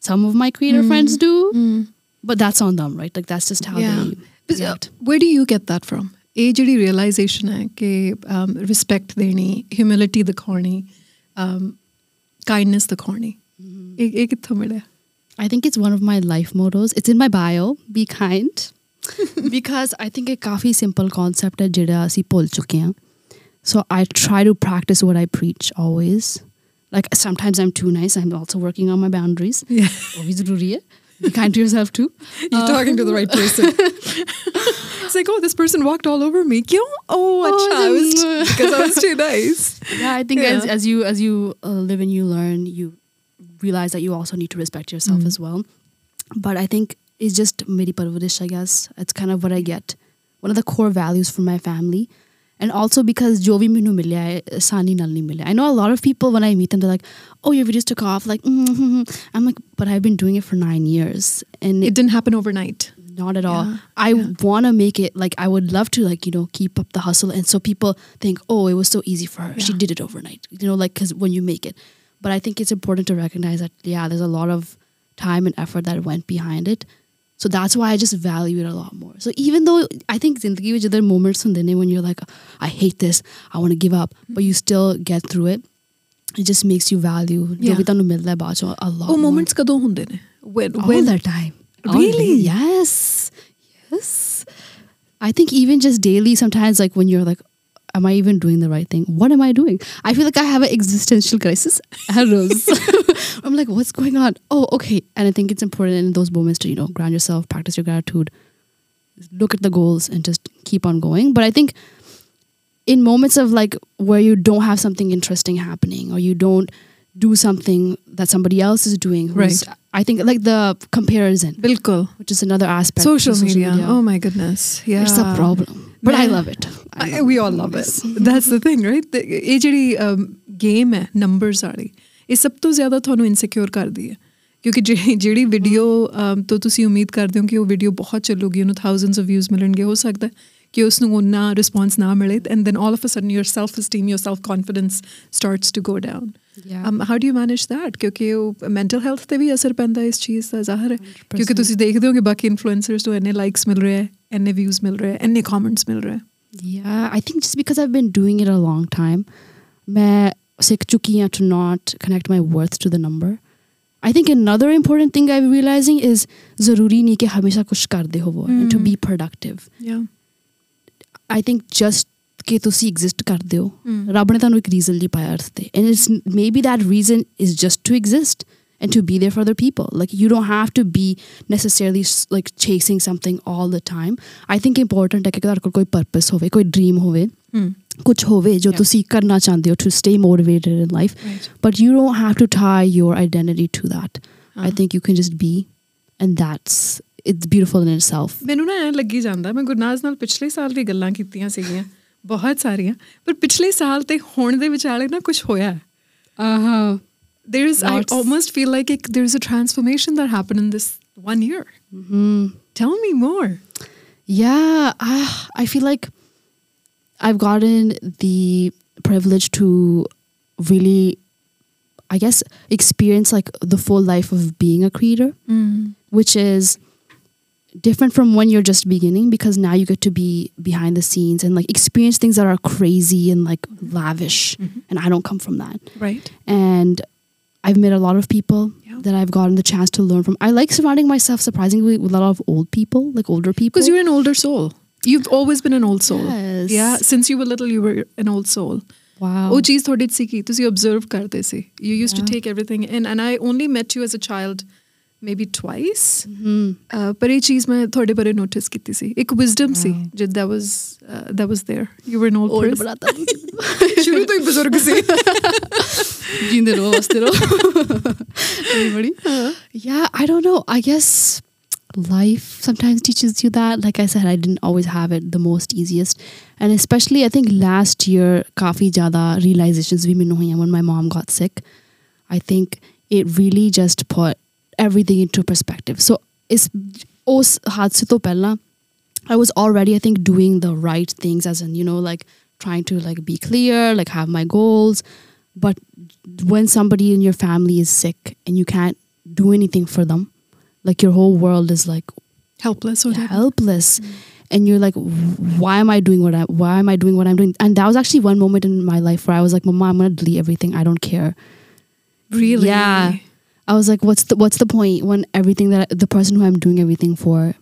[SPEAKER 2] some of my creator mm. friends do mm. but that's on them right like that's just how
[SPEAKER 1] yeah.
[SPEAKER 2] they
[SPEAKER 1] but, uh, where do you get that from ਇਹ realization realisation um, respect the respect ਦੇਣੀ humility ਦਿਖਾਉਣੀ kindness the corny. Mm-hmm. ਇਹ ਕਿੱਥੋਂ
[SPEAKER 2] i think it's one of my life life it's in my bio be kind because i think a coffee simple concept concept ਹੈ si ਅਸੀਂ so I try to practice what I preach always. Like sometimes I'm too nice. I'm also working on my boundaries.
[SPEAKER 1] Yeah.
[SPEAKER 2] Always Be kind to yourself too.
[SPEAKER 1] You're uh, talking to the right person. it's like, oh, this person walked all over me. Oh, oh, I oh, because I was too nice.
[SPEAKER 2] Yeah, I think
[SPEAKER 1] yeah.
[SPEAKER 2] As, as you as you uh, live and you learn, you realize that you also need to respect yourself
[SPEAKER 1] mm.
[SPEAKER 2] as well. But I think it's just meri I guess. It's kind of what I get. One of the core values from my family and also because jo bhi mainu milya hai, sani nal nahi milya. I know a lot of people when I meet them, they're like, oh, your videos took off. Like, mm-hmm. I'm like, but I've been doing it for nine years. And
[SPEAKER 1] It didn't happen overnight.
[SPEAKER 2] not at all. I
[SPEAKER 1] yeah.
[SPEAKER 2] want to make it like I would love to like you know keep up the hustle, and so people think, oh, it was so easy for her. She did it overnight. You know, like because when you make it, but I think it's important to recognize that yeah, there's a lot of time and effort that went behind it. So that's why I just value it a lot more. So even though I think zindagi ਵਿੱਚ there are moments ਹੁੰਦੇ ਨੇ when you're like, I hate this, I want to give up, but you still get through it. It just makes you value ਜੋ
[SPEAKER 1] Yeah.
[SPEAKER 2] ਵੀ ਤੁਹਾਨੂੰ ਮਿਲਦਾ ਹੈ ਬਾਅਦ ਚੋਂ a lot
[SPEAKER 1] ਉਹ
[SPEAKER 2] more.
[SPEAKER 1] moments ਕਦੋਂ ਹੁੰਦੇ ਨੇ? When
[SPEAKER 2] all
[SPEAKER 1] when
[SPEAKER 2] the time.
[SPEAKER 1] Really?
[SPEAKER 2] Oh, yes. Yes. I think even just daily, sometimes like when you're like, am I even doing the right thing? What am I doing? I feel like I have an existential crisis. I'm like, what's going on? Oh, okay. And I think it's important in those moments to, you know, ground yourself, practice your gratitude, look at the goals and just keep on going. But I think in moments of like where you don't have something interesting happening or you don't do something that somebody else is doing.
[SPEAKER 1] Right.
[SPEAKER 2] I think like the comparison. Which is another aspect.
[SPEAKER 1] Social,
[SPEAKER 2] social
[SPEAKER 1] media. media. Oh my goodness. Yeah.
[SPEAKER 2] It's a problem. But I
[SPEAKER 1] Man.
[SPEAKER 2] love it. I
[SPEAKER 1] I-
[SPEAKER 2] love
[SPEAKER 1] we all love it. That's the thing, right? The- ਇਹ ਜਿਹੜੀ game ਹੈ numbers ਵਾਲੀ ਇਹ ਸਭ ਤੋਂ ਜ਼ਿਆਦਾ ਤੁਹਾਨੂੰ insecure ਕਰਦੀ ਹੈ ਕਿਉਂਕਿ ਜਿਹੜੀ ਵੀਡੀਓ ਤੋਂ ਤੁਸੀਂ ਉਮੀਦ ਕਰਦੇ ਹੋ ਕਿ ਉਹ ਵੀਡੀਓ ਬਹੁਤ ਚੱਲੂਗੀ ਉਹਨੂੰ ਥਾਊਜ਼ੈਂਡਸ ਆਫ ਵਿਊਜ਼ ਮਿਲਣਗੇ ਹੋ ਸਕਦਾ ਕਿ ਉਸ ਨੂੰ ਉਹਨਾਂ ਰਿਸਪੌਂਸ ਨਾ ਮਿਲੇ and then all of a sudden your self esteem your self confidence starts to
[SPEAKER 2] go
[SPEAKER 1] down how do you manage that ਕਿਉਂਕਿ ਉਹ ਮੈਂਟਲ ਹੈਲਥ ਤੇ ਵੀ ਅਸਰ ਪੈਂਦਾ ਇਸ ਚੀਜ਼ ਦਾ ਜ਼ਾਹਰ ਹੈ ਕਿਉਂਕਿ ਤੁਸੀਂ ਦੇਖਦੇ ਹੋਗੇ ਬਾਕੀ ਇਨਫਲੂਐਂਸਰਸ ਤੋਂ ਐਨੇ ਲਾਈਕਸ ਮਿਲ ਰਹੇ ਐ ਐਨੇ ਵਿਊਜ਼ ਮਿਲ ਰਹੇ ਐ ਐਨੇ ਕਮੈਂਟਸ ਮਿਲ ਰਹੇ
[SPEAKER 2] Yeah, I think just because I've been doing it a long time, ਮੈਂ ਸਿੱਖ ਚੁੱਕੀ ਹਾਂ to not connect my worth to the number. I think another important thing I'm realizing is ਜ਼ਰੂਰੀ ਨਹੀਂ ਕਿ ਹਮੇਸ਼ਾ ਕੁਝ ਕਰਦੇ ਹੋਵੋ and to be productive.
[SPEAKER 1] Yeah.
[SPEAKER 2] I think just ਕਿ ਤੁਸੀਂ exist ਕਰਦੇ ਹੋ
[SPEAKER 1] Mm.
[SPEAKER 2] ਰੱਬ ਨੇ ਤੁਹਾਨੂੰ ਇੱਕ ਰੀਜ਼ਨ ਲਈ ਪਾਇਆ ਅਰਥ ਤੇ and it's maybe that reason is just to exist and to be there for other people like you don't have to be necessarily s- like chasing something all the time I think important ਹੈ ਕਿ ਤੁਹਾਡੇ ਕੋਲ ਕੋਈ purpose ਹੋਵੇ ਕੋਈ dream ਹੋਵੇ
[SPEAKER 1] Hmm.
[SPEAKER 2] ਕੁਝ ਹੋਵੇ ਜੋ
[SPEAKER 1] Yeah.
[SPEAKER 2] ਤੁਸੀਂ ਕਰਨਾ ਚਾਹੁੰਦੇ ਹੋ to stay motivated in life
[SPEAKER 1] right
[SPEAKER 2] but you don't have to tie your identity to that I
[SPEAKER 1] ਹਾਂ।
[SPEAKER 2] think you can just be and that's it's beautiful in itself
[SPEAKER 1] ਮੈਨੂੰ ਨਾ ਐ ਲੱਗੀ ਜਾਂਦਾ ਮੈਂ ਗੁਰਨਾਜ਼ ਨਾਲ ਪਿਛਲੇ ਸਾਲ ਵੀ ਗੱਲਾਂ ਕੀਤੀਆਂ ਸੀਗੀਆਂ ਬਹੁਤ ਸਾਰੀਆਂ ਪਰ ਪਿਛਲੇ ਸਾਲ ਤੇ ਹੁਣ ਦੇ ਵਿਚਾਲੇ ਨਾ ਕੁਝ ਹੋਇਆ ਹੈ
[SPEAKER 2] uh-huh
[SPEAKER 1] there is I
[SPEAKER 2] Lots.
[SPEAKER 1] almost feel like it, there is a transformation that happened in this one year
[SPEAKER 2] mm-hmm.
[SPEAKER 1] tell me more
[SPEAKER 2] Yeah, I, I feel like I've gotten the privilege to really, I guess, experience like the full life of being a creator, which is different from when you're just beginning because now you get to be behind the scenes and like experience things that are crazy and like lavish.
[SPEAKER 1] Mm-hmm.
[SPEAKER 2] and i don't come from that.
[SPEAKER 1] Right.
[SPEAKER 2] And i've met a lot of people
[SPEAKER 1] yeah.
[SPEAKER 2] that i've gotten the chance to learn from. I like surrounding myself surprisingly with a lot of old people like older people.
[SPEAKER 1] Because you're an older soul. You've always been an old soul.
[SPEAKER 2] Yes.
[SPEAKER 1] yeah since you were little you were an old soul.
[SPEAKER 2] Wow.
[SPEAKER 1] Oh geez thought it's seeky to see observe karte se. You used
[SPEAKER 2] yeah.
[SPEAKER 1] to take everything in. And i only met you as a child maybe twice
[SPEAKER 2] Mhm.
[SPEAKER 1] uh, ਪਰ ਇਹ ਚੀਜ਼ ਮੈਂ ਤੁਹਾਡੇ ਬਾਰੇ notice ਕੀਤੀ ਸੀ ਇੱਕ wisdom C
[SPEAKER 2] Wow.
[SPEAKER 1] ਜਿਦ that was uh, that was there you were an old,
[SPEAKER 2] Old
[SPEAKER 1] person
[SPEAKER 2] ਬਣਾਤਾ
[SPEAKER 1] ਸ਼ੁਰੂ ਤੋਂ ਹੀ ਬਜ਼ੁਰਗ ਸੀ
[SPEAKER 2] ਜਿੰਦੇ ਰਹੋ ਵਸਦੇ ਰਹੋ everybody yeah i don't know i guess life sometimes teaches you that like i said i didn't always have it the most easiest and especially i think last year ਕਾਫੀ ਜ਼ਿਆਦਾ realizations ਵੀ ਮੈਨੂੰ ਹੋਈਆਂ when my mom got sick i think it really just put everything into perspective so ਇਸ ਉਸ ਹਾਦਸੇ ਤੋਂ ਪਹਿਲਾਂ I was already, I think, doing the right things, as in, you know, like trying to like be clear, like have my goals. But when somebody in your family is sick and you can't do anything for them, like your whole world is like
[SPEAKER 1] helpless or whatever.
[SPEAKER 2] helpless, and you're like, why am I doing what I? Why am I doing what I'm doing? And that was actually one moment in my life where I was like, Mama, I'm gonna delete everything. I don't care.
[SPEAKER 1] really
[SPEAKER 2] Yeah. I was like, what's the what's the point when everything that the person who I'm doing everything for,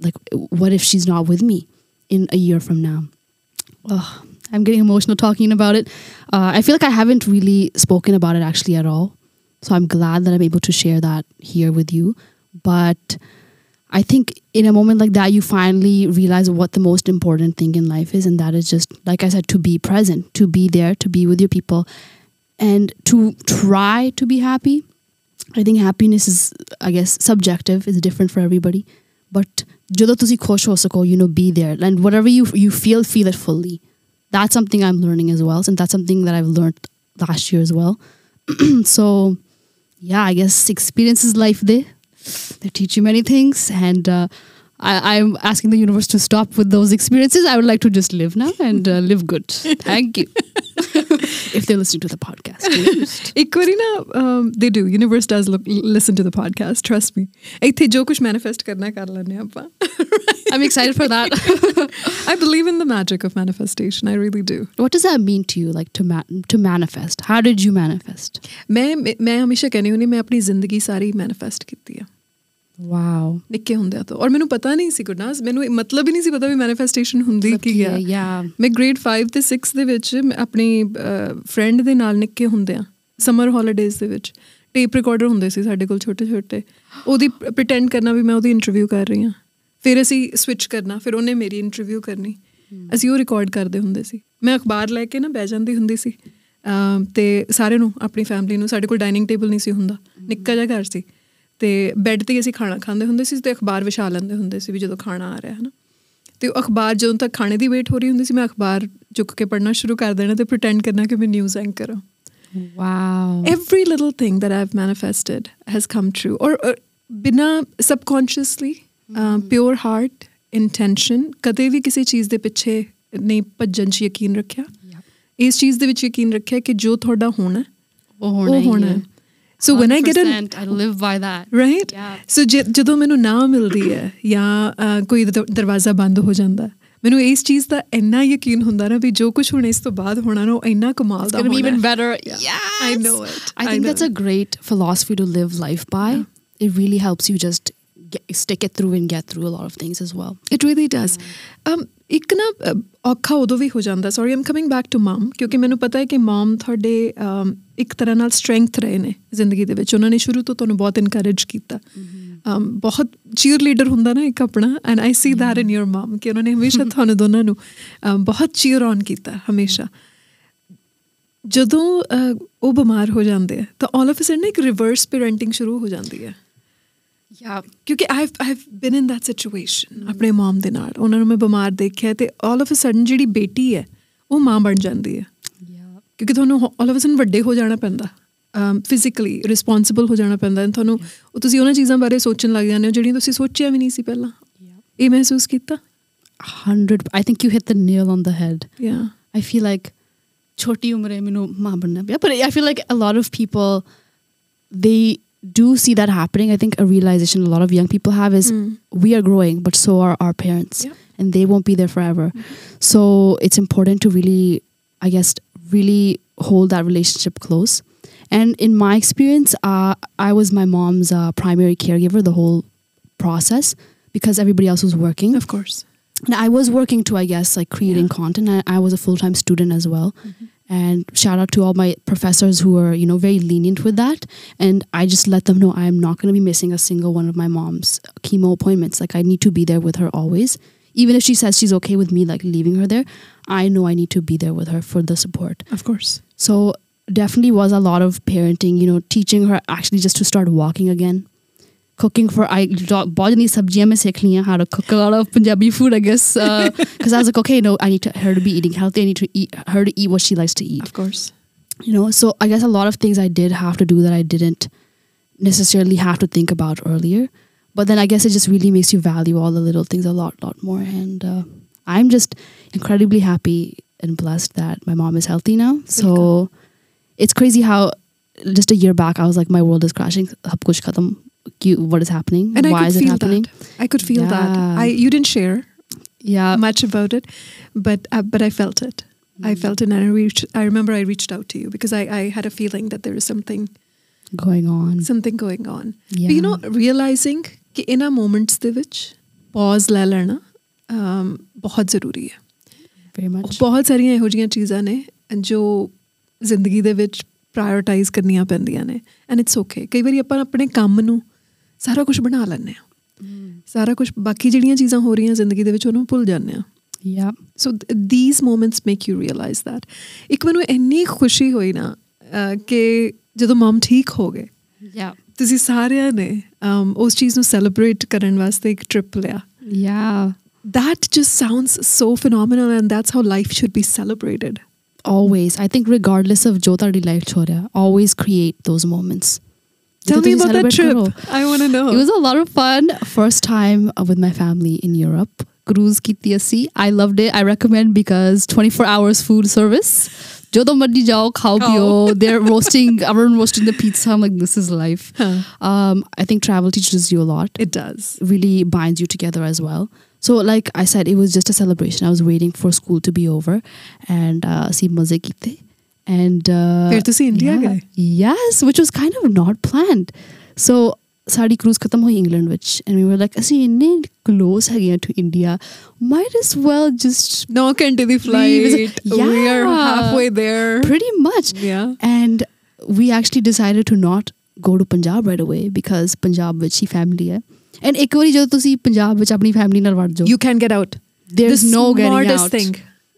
[SPEAKER 2] like, what if she's not with me in a year from now? Ugh, I'm getting emotional talking about it. Uh, I feel like I haven't really spoken about it actually at all. So I'm glad that I'm able to share that here with you. But I think in a moment like that, you finally realize what the most important thing in life is, and that is just, like I said, to be present, to be there, to be with your people, and to try to be happy. I think happiness is, I guess, subjective. It's different for everybody. But ਜਦੋਂ ਤੁਸੀਂ ਖੁਸ਼ ਹੋ ਸਕੋ, you know, be there. And whatever you you feel, feel it fully. That's something I'm learning as well. And that's something that I've learned last year as well. so, yeah, I guess experiences life they they teach you many things. And uh, I, I'm asking the universe to stop with those experiences. I would like to just live now and uh, live good. Thank you. if they're listening to the podcast.
[SPEAKER 1] ਇੱਕ ਵਾਰੀ ਨਾ um, they do universe does look, listen to the podcast trust me ਇੱਥੇ ਜੋ ਕੁਝ manifest ਕਰਨਾ ਕਰ ਲੈਂਦੇ ਹਾਂ ਆਪਾਂ
[SPEAKER 2] I'm excited for that.
[SPEAKER 1] I believe in the magic of manifestation I really do
[SPEAKER 2] what does that mean to you, like to ma- to manifest? How did you manifest?
[SPEAKER 1] ਮੈਂ ਮੈਂ ਹਮੇਸ਼ਾ ਕਹਿੰਦੀ ਹੁੰਦੀ ਮੈਂ ਆਪਣੀ ਜ਼ਿੰਦਗੀ ਸਾਰੀ manifest ਕੀਤੀ ਆ
[SPEAKER 2] Wow.
[SPEAKER 1] ਨਿੱਕੇ ਹੁੰਦਿਆਂ ਤੋਂ। ਔਰ ਮੈਨੂੰ ਪਤਾ ਨਹੀਂ ਸੀ ਗੁਰਨਾਸ ਮੈਨੂੰ ਮਤਲਬ ਹੀ ਨਹੀਂ ਸੀ ਪਤਾ ਵੀ ਮੈਨੀਫੈਸਟੇਸ਼ਨ ਹੁੰਦੀ ਕੀ
[SPEAKER 2] Yeah.
[SPEAKER 1] ਮੈਂ ਗ੍ਰੇਡ 5 ਤੇ 6 ਦੇ ਵਿੱਚ ਆਪਣੀ ਫਰੈਂਡ ਦੇ ਨਾਲ ਨਿੱਕੇ ਹੁੰਦਿਆਂ ਸਮਰ ਹੌਲੀਡੇਜ਼ ਦੇ ਵਿੱਚ ਟੇਪ ਰਿਕਾਰਡਰ ਹੁੰਦੇ ਸੀ ਸਾਡੇ ਕੋਲ ਛੋਟੇ ਛੋਟੇ। ਉਹਦੀ ਪ੍ਰੀਟੈਂਡ ਕਰਨਾ ਵੀ ਮੈਂ ਉਹਦੀ ਇੰਟਰਵਿਊ ਕਰ ਰਹੀ ਹਾਂ। ਫਿਰ ਅਸੀਂ ਸਵਿਚ ਕਰਨਾ ਫਿਰ ਉਹਨੇ ਮੇਰੀ ਇੰਟਰਵਿਊ ਕਰਨੀ। ਅਸੀਂ ਉਹ ਰਿਕਾਰਡ ਕਰਦੇ ਹੁੰਦੇ ਸੀ। ਮੈਂ ਅਖਬਾਰ ਲੈ ਕੇ ਨਾ ਬਹਿ ਜਾਂਦੀ ਹੁੰਦੀ ਸੀ। ਤੇ ਸਾਰੇ ਨੂੰ ਆਪਣੀ ਫੈਮਿਲੀ ਨੂੰ ਸਾਡੇ ਕੋਲ ਡਾਈਨਿੰਗ ਟੇਬਲ ਨਹੀਂ ਸੀ ਹੁੰਦਾ। ਨਿੱਕਾ ਜਿਹਾ ਘਰ ਸੀ। ਤੇ ਬੈੱਡ ਤੇ ਅਸੀਂ ਖਾਣਾ ਖਾਂਦੇ ਹੁੰਦੇ ਸੀ ਤੇ ਅਖਬਾਰ ਵਿਛਾ ਲੈਂਦੇ ਹੁੰਦੇ ਸੀ ਵੀ ਜਦੋਂ ਖਾਣਾ ਆ ਰਿਹਾ ਹੈ ਨਾ ਤੇ ਉਹ ਅਖਬਾਰ ਜਦੋਂ ਤੱਕ ਖਾਣੇ ਦੀ ਵੇਟ ਹੋ ਰਹੀ ਹੁੰਦੀ ਸੀ ਮੈਂ ਅਖਬਾਰ ਚੁੱਕ ਕੇ ਪੜ੍ਹਨਾ ਸ਼ੁਰੂ ਕਰ ਦੇਣਾ ਤੇ ਪ੍ਰੀਟੈਂਡ ਕਰਨਾ ਕਿ ਮੈਂ ਨਿਊਜ਼ ਐਂਕਰ ਹਾਂ। Little thing that I've manifested has come true or, or bina subconsciously um, pure heart intention ਕਦੇ ਵੀ ਕਿਸੇ ਚੀਜ਼ ਦੇ ਪਿੱਛੇ ਨਹੀਂ ਭੱਜਣ 'ਚ ਯਕੀਨ ਰੱਖਿਆ। ਇਸ ਚੀਜ਼ ਦੇ ਵਿੱਚ ਯਕੀਨ ਰੱਖਿਆ ਕਿ ਜੋ ਤੁਹਾਡਾ ਹੋਣਾ
[SPEAKER 2] ਉਹ ਹੋਣਾ ਹੀ
[SPEAKER 1] ਹੋਣਾ
[SPEAKER 2] ਹੈ।
[SPEAKER 1] ਹੈ। So one I get a
[SPEAKER 2] 100%, I live by that.
[SPEAKER 1] Right
[SPEAKER 2] Yeah.
[SPEAKER 1] ਸੋ ਜਦੋਂ ਮੈਨੂੰ ਨਾ ਮਿਲਦੀ ਹੈ ਜਾਂ ਅ, ਕੋਈ ਦ- ਦਰਵਾਜ਼ਾ ਬੰਦ ਹੋ ਜਾਂਦਾ ਹੈ, ਮੈਨੂੰ ਇਸ ਚੀਜ਼ ਦਾ ਇੰਨਾ ਯਕੀਨ ਹੁੰਦਾ ਨਾ ਵੀ ਜੋ ਕੁਝ ਹੁਣ ਇਸ ਤੋਂ ਬਾਅਦ ਹੋਣਾ ਨਾ ਉਹ ਇੰਨਾ ਕਮਾਲ
[SPEAKER 2] It's
[SPEAKER 1] ਦਾ
[SPEAKER 2] gonna be
[SPEAKER 1] ਹੋਣਾ
[SPEAKER 2] even
[SPEAKER 1] ਹੈ।
[SPEAKER 2] better.
[SPEAKER 1] Yeah,
[SPEAKER 2] Yes.
[SPEAKER 1] I know it.
[SPEAKER 2] I
[SPEAKER 1] I
[SPEAKER 2] think
[SPEAKER 1] know
[SPEAKER 2] that's a great philosophy to live life by. It really get, stick it through and get through a lot of things as well.
[SPEAKER 1] It really does um ਇੱਕ ਨਾ ਔਖਾ ਉਦੋਂ ਵੀ ਹੋ ਜਾਂਦਾ sorry I'm coming back to mum ਕਿਉਂਕਿ ਮੈਨੂੰ ਪਤਾ ਹੈ ਕਿ ਮਮ ਤੁਹਾਡੇ ਇੱਕ ਤਰ੍ਹਾਂ ਨਾਲ ਸਟਰੈਂਥ ਰਹੇ ਨੇ ਜ਼ਿੰਦਗੀ ਦੇ ਵਿੱਚ ਉਹਨਾਂ ਨੇ ਸ਼ੁਰੂ ਤੋਂ ਤੁਹਾਨੂੰ ਬਹੁਤ ਇਨਕਰੇਜ ਕੀਤਾ ਬਹੁਤ ਚੀਅਰ ਲੀਡਰ ਹੁੰਦਾ ਨਾ ਇੱਕ ਆਪਣਾ ਐਂਡ ਆਈ ਸੀ ਦੈਟ ਇਨ ਯੋਰ ਮਮ ਕਿ ਉਹਨਾਂ ਨੇ ਹਮੇਸ਼ਾ ਤੁਹਾਨੂੰ ਦੋਨਾਂ ਨੂੰ ਬਹੁਤ ਚੀਅਰ ਔਨ ਕੀਤਾ ਹਮੇਸ਼ਾ ਜਦੋਂ ਉਹ ਬਿਮਾਰ ਹੋ ਜਾਂਦੇ ਆ ਤਾਂ ਆਲ ਆਫ ਅ ਸਡਨ ਇੱਕ ਰਿਵਰਸ ਪੈਰੈਂਟਿੰਗ ਸ਼ੁਰੂ ਹੋ ਜਾਂਦੀ ਹੈ
[SPEAKER 2] Yeah.
[SPEAKER 1] ਕਿਉਂਕਿ I I've been in that situation ਆਪਣੇ ਮਮ ਦੇ ਨਾਲ ਉਹਨਾਂ ਨੂੰ ਮੈਂ ਬਿਮਾਰ ਦੇਖਿਆ ਤੇ ਆਲ ਆਫ ਅ ਸਡਨ ਜਿਹੜੀ ਬੇਟੀ ਹੈ ਉਹ ਮਾਂ ਬਣ ਜਾਂਦੀ ਹੈ
[SPEAKER 2] Yeah.
[SPEAKER 1] ਕਿਉਂਕਿ ਤੁਹਾਨੂੰ ਆਲ ਆਫ ਅ ਸਡਨ ਵੱਡੇ ਹੋ ਜਾਣਾ ਪੈਂਦਾ ਫਿਜ਼ੀਕਲੀ ਰਿਸਪੌਂਸਿਬਲ ਹੋ ਜਾਣਾ ਪੈਂਦਾ and ਤੁਹਾਨੂੰ ਉਹ ਤੁਸੀਂ ਉਹਨਾਂ ਚੀਜ਼ਾਂ ਬਾਰੇ ਸੋਚਣ ਲੱਗ ਜਾਂਦੇ ਹੋ ਜਿਹੜੀਆਂ ਤੁਸੀਂ ਸੋਚਿਆ ਵੀ ਨਹੀਂ ਸੀ ਪਹਿਲਾਂ ਇਹ ਮਹਿਸੂਸ ਕੀਤਾ
[SPEAKER 2] Hundred. I think you hit the nail on the head.
[SPEAKER 1] ਯਾ
[SPEAKER 2] I feel like choti umre minu maa banna piya. But I feel like a lot of people they do see that happening. I think a realization a lot of young people have is
[SPEAKER 1] Mm.
[SPEAKER 2] we are growing, but so are our parents.
[SPEAKER 1] Yep.
[SPEAKER 2] And they won't be there forever. So it's important to really, I guess, really hold that relationship close. And in my experience, uh, I was my mom's uh, primary caregiver the whole process because everybody else was working.
[SPEAKER 1] of course
[SPEAKER 2] And I was working too, I guess, like creating content. I, I was a full time student as well. And shout out to all my professors who are you know, very lenient with that. And I just let them know I am not going to be missing a single one of my mom's chemo appointments. Like I need to be there with her always. Even if she says she's okay with me like leaving her there, I know I need to be there with her for the support.
[SPEAKER 1] of course
[SPEAKER 2] So definitely was a lot of parenting, you know, teaching her actually just to start walking again cooking for I bought any sabjiyan mein how to cook a lot of Punjabi food I guess because uh, I was like okay no I need to, her to be eating healthy I need to eat her to eat what she likes to eat
[SPEAKER 1] of course
[SPEAKER 2] you know so I guess a lot of things I did have to do that I didn't necessarily have to think about earlier but then I guess it just really makes you value all the little things a lot lot more and uh, I'm just incredibly happy and blessed that my mom is healthy now so cool. it's crazy how just a year back I was like my world is crashing Ki- what is happening
[SPEAKER 1] and
[SPEAKER 2] why
[SPEAKER 1] I could
[SPEAKER 2] is it
[SPEAKER 1] feel
[SPEAKER 2] happening
[SPEAKER 1] that I could feel that
[SPEAKER 2] Yeah.
[SPEAKER 1] I you didn't share
[SPEAKER 2] yeah
[SPEAKER 1] much about it, but uh, but I felt it. I felt it, and I reached. I remember I reached out to you because I, I had a feeling that there is something
[SPEAKER 2] going on
[SPEAKER 1] something going on.
[SPEAKER 2] yeah.
[SPEAKER 1] But you know, realizing ਕਿ ਇਹਨਾਂ moments ਦੇ ਵਿੱਚ pause ਲੈ ਲੈਣਾ um, ਬਹੁਤ ਜ਼ਰੂਰੀ ਹੈ
[SPEAKER 2] very much
[SPEAKER 1] ਬਹੁਤ ਸਾਰੀਆਂ ਇਹੋ ਜਿਹੀਆਂ ਚੀਜ਼ਾਂ ਨੇ ਜੋ ਜ਼ਿੰਦਗੀ ਦੇ ਵਿੱਚ ਪ੍ਰਾਇੋਰਟਾਈਜ਼ ਕਰਨੀਆਂ ਪੈਂਦੀਆਂ ਨੇ ਐਂਡ ਇਟਸ ਓਕੇ ਕਈ ਵਾਰੀ ਆਪਾਂ ਆਪਣੇ ਕੰਮ ਨੂੰ ਸਾਰਾ ਕੁਝ ਬਣਾ ਲੈਂਦੇ ਆ ਸਾਰਾ ਕੁਝ ਬਾਕੀ ਜਿਹੜੀਆਂ ਚੀਜ਼ਾਂ ਹੋ ਰਹੀਆਂ ਜ਼ਿੰਦਗੀ ਦੇ ਵਿੱਚ ਉਹਨੂੰ ਭੁੱਲ ਜਾਂਦੇ ਆ
[SPEAKER 2] yeah
[SPEAKER 1] so these moments make you realise that ਇੱਕ ਮੈਨੂੰ ਇੰਨੀ ਖੁਸ਼ੀ ਹੋਈ ਨਾ ਅਹ, ਕਿ ਜਦੋਂ ਮਮ ਠੀਕ ਹੋ ਗਏ
[SPEAKER 2] yeah
[SPEAKER 1] ਤੁਸੀਂ ਸਾਰਿਆਂ ਨੇ um, ਉਸ ਚੀਜ਼ ਨੂੰ ਸੈਲੀਬ੍ਰੇਟ ਕਰਨ ਵਾਸਤੇ ਇੱਕ ਟ੍ਰਿਪ ਲਿਆ
[SPEAKER 2] yeah
[SPEAKER 1] that just sounds so phenomenal and that's how life should be celebrated
[SPEAKER 2] always i think regardless of jo tadi life chorya always create those moments
[SPEAKER 1] Tell me about that trip.
[SPEAKER 2] Karo.
[SPEAKER 1] I want to know.
[SPEAKER 2] It was a lot of fun. First time with my family in Europe. Cruise की I loved it. I recommend because 24 hours food service. Food service जो तो मर्जी जाओ खाओ everyone roasting the pizza I'm like this is life
[SPEAKER 1] huh.
[SPEAKER 2] um, I think travel teaches you a lot
[SPEAKER 1] it does
[SPEAKER 2] really binds you together as well so like I said it was just a celebration I was waiting for school to be over and uh, see mazekite. की And uh,
[SPEAKER 1] फिर तुसी India
[SPEAKER 2] yeah,
[SPEAKER 1] गए?
[SPEAKER 2] Yes, which was kind of not planned. So, sari cruise खत्म हुई England which and we were like ਅਸੀਂ ਇੰਨੇ close ਹੈਗੇ to India might as well just
[SPEAKER 1] no ਘੰਟੇ ਦੀ flight we are
[SPEAKER 2] Yeah.
[SPEAKER 1] halfway there
[SPEAKER 2] pretty much
[SPEAKER 1] yeah
[SPEAKER 2] and we actually decided to not go to Punjab right away because Punjab ਵਿੱਚ ਹੀ family ਹੈ and ਇੱਕ ਵਾਰੀ ਜਦੋਂ ਤੁਸੀਂ ਪੰਜਾਬ ਵਿੱਚ ਆਪਣੀ family ਨਾਲ ਵੜ ਜਾਓ
[SPEAKER 1] you can get out
[SPEAKER 2] there's
[SPEAKER 1] the
[SPEAKER 2] no getting
[SPEAKER 1] smartest
[SPEAKER 2] out
[SPEAKER 1] thing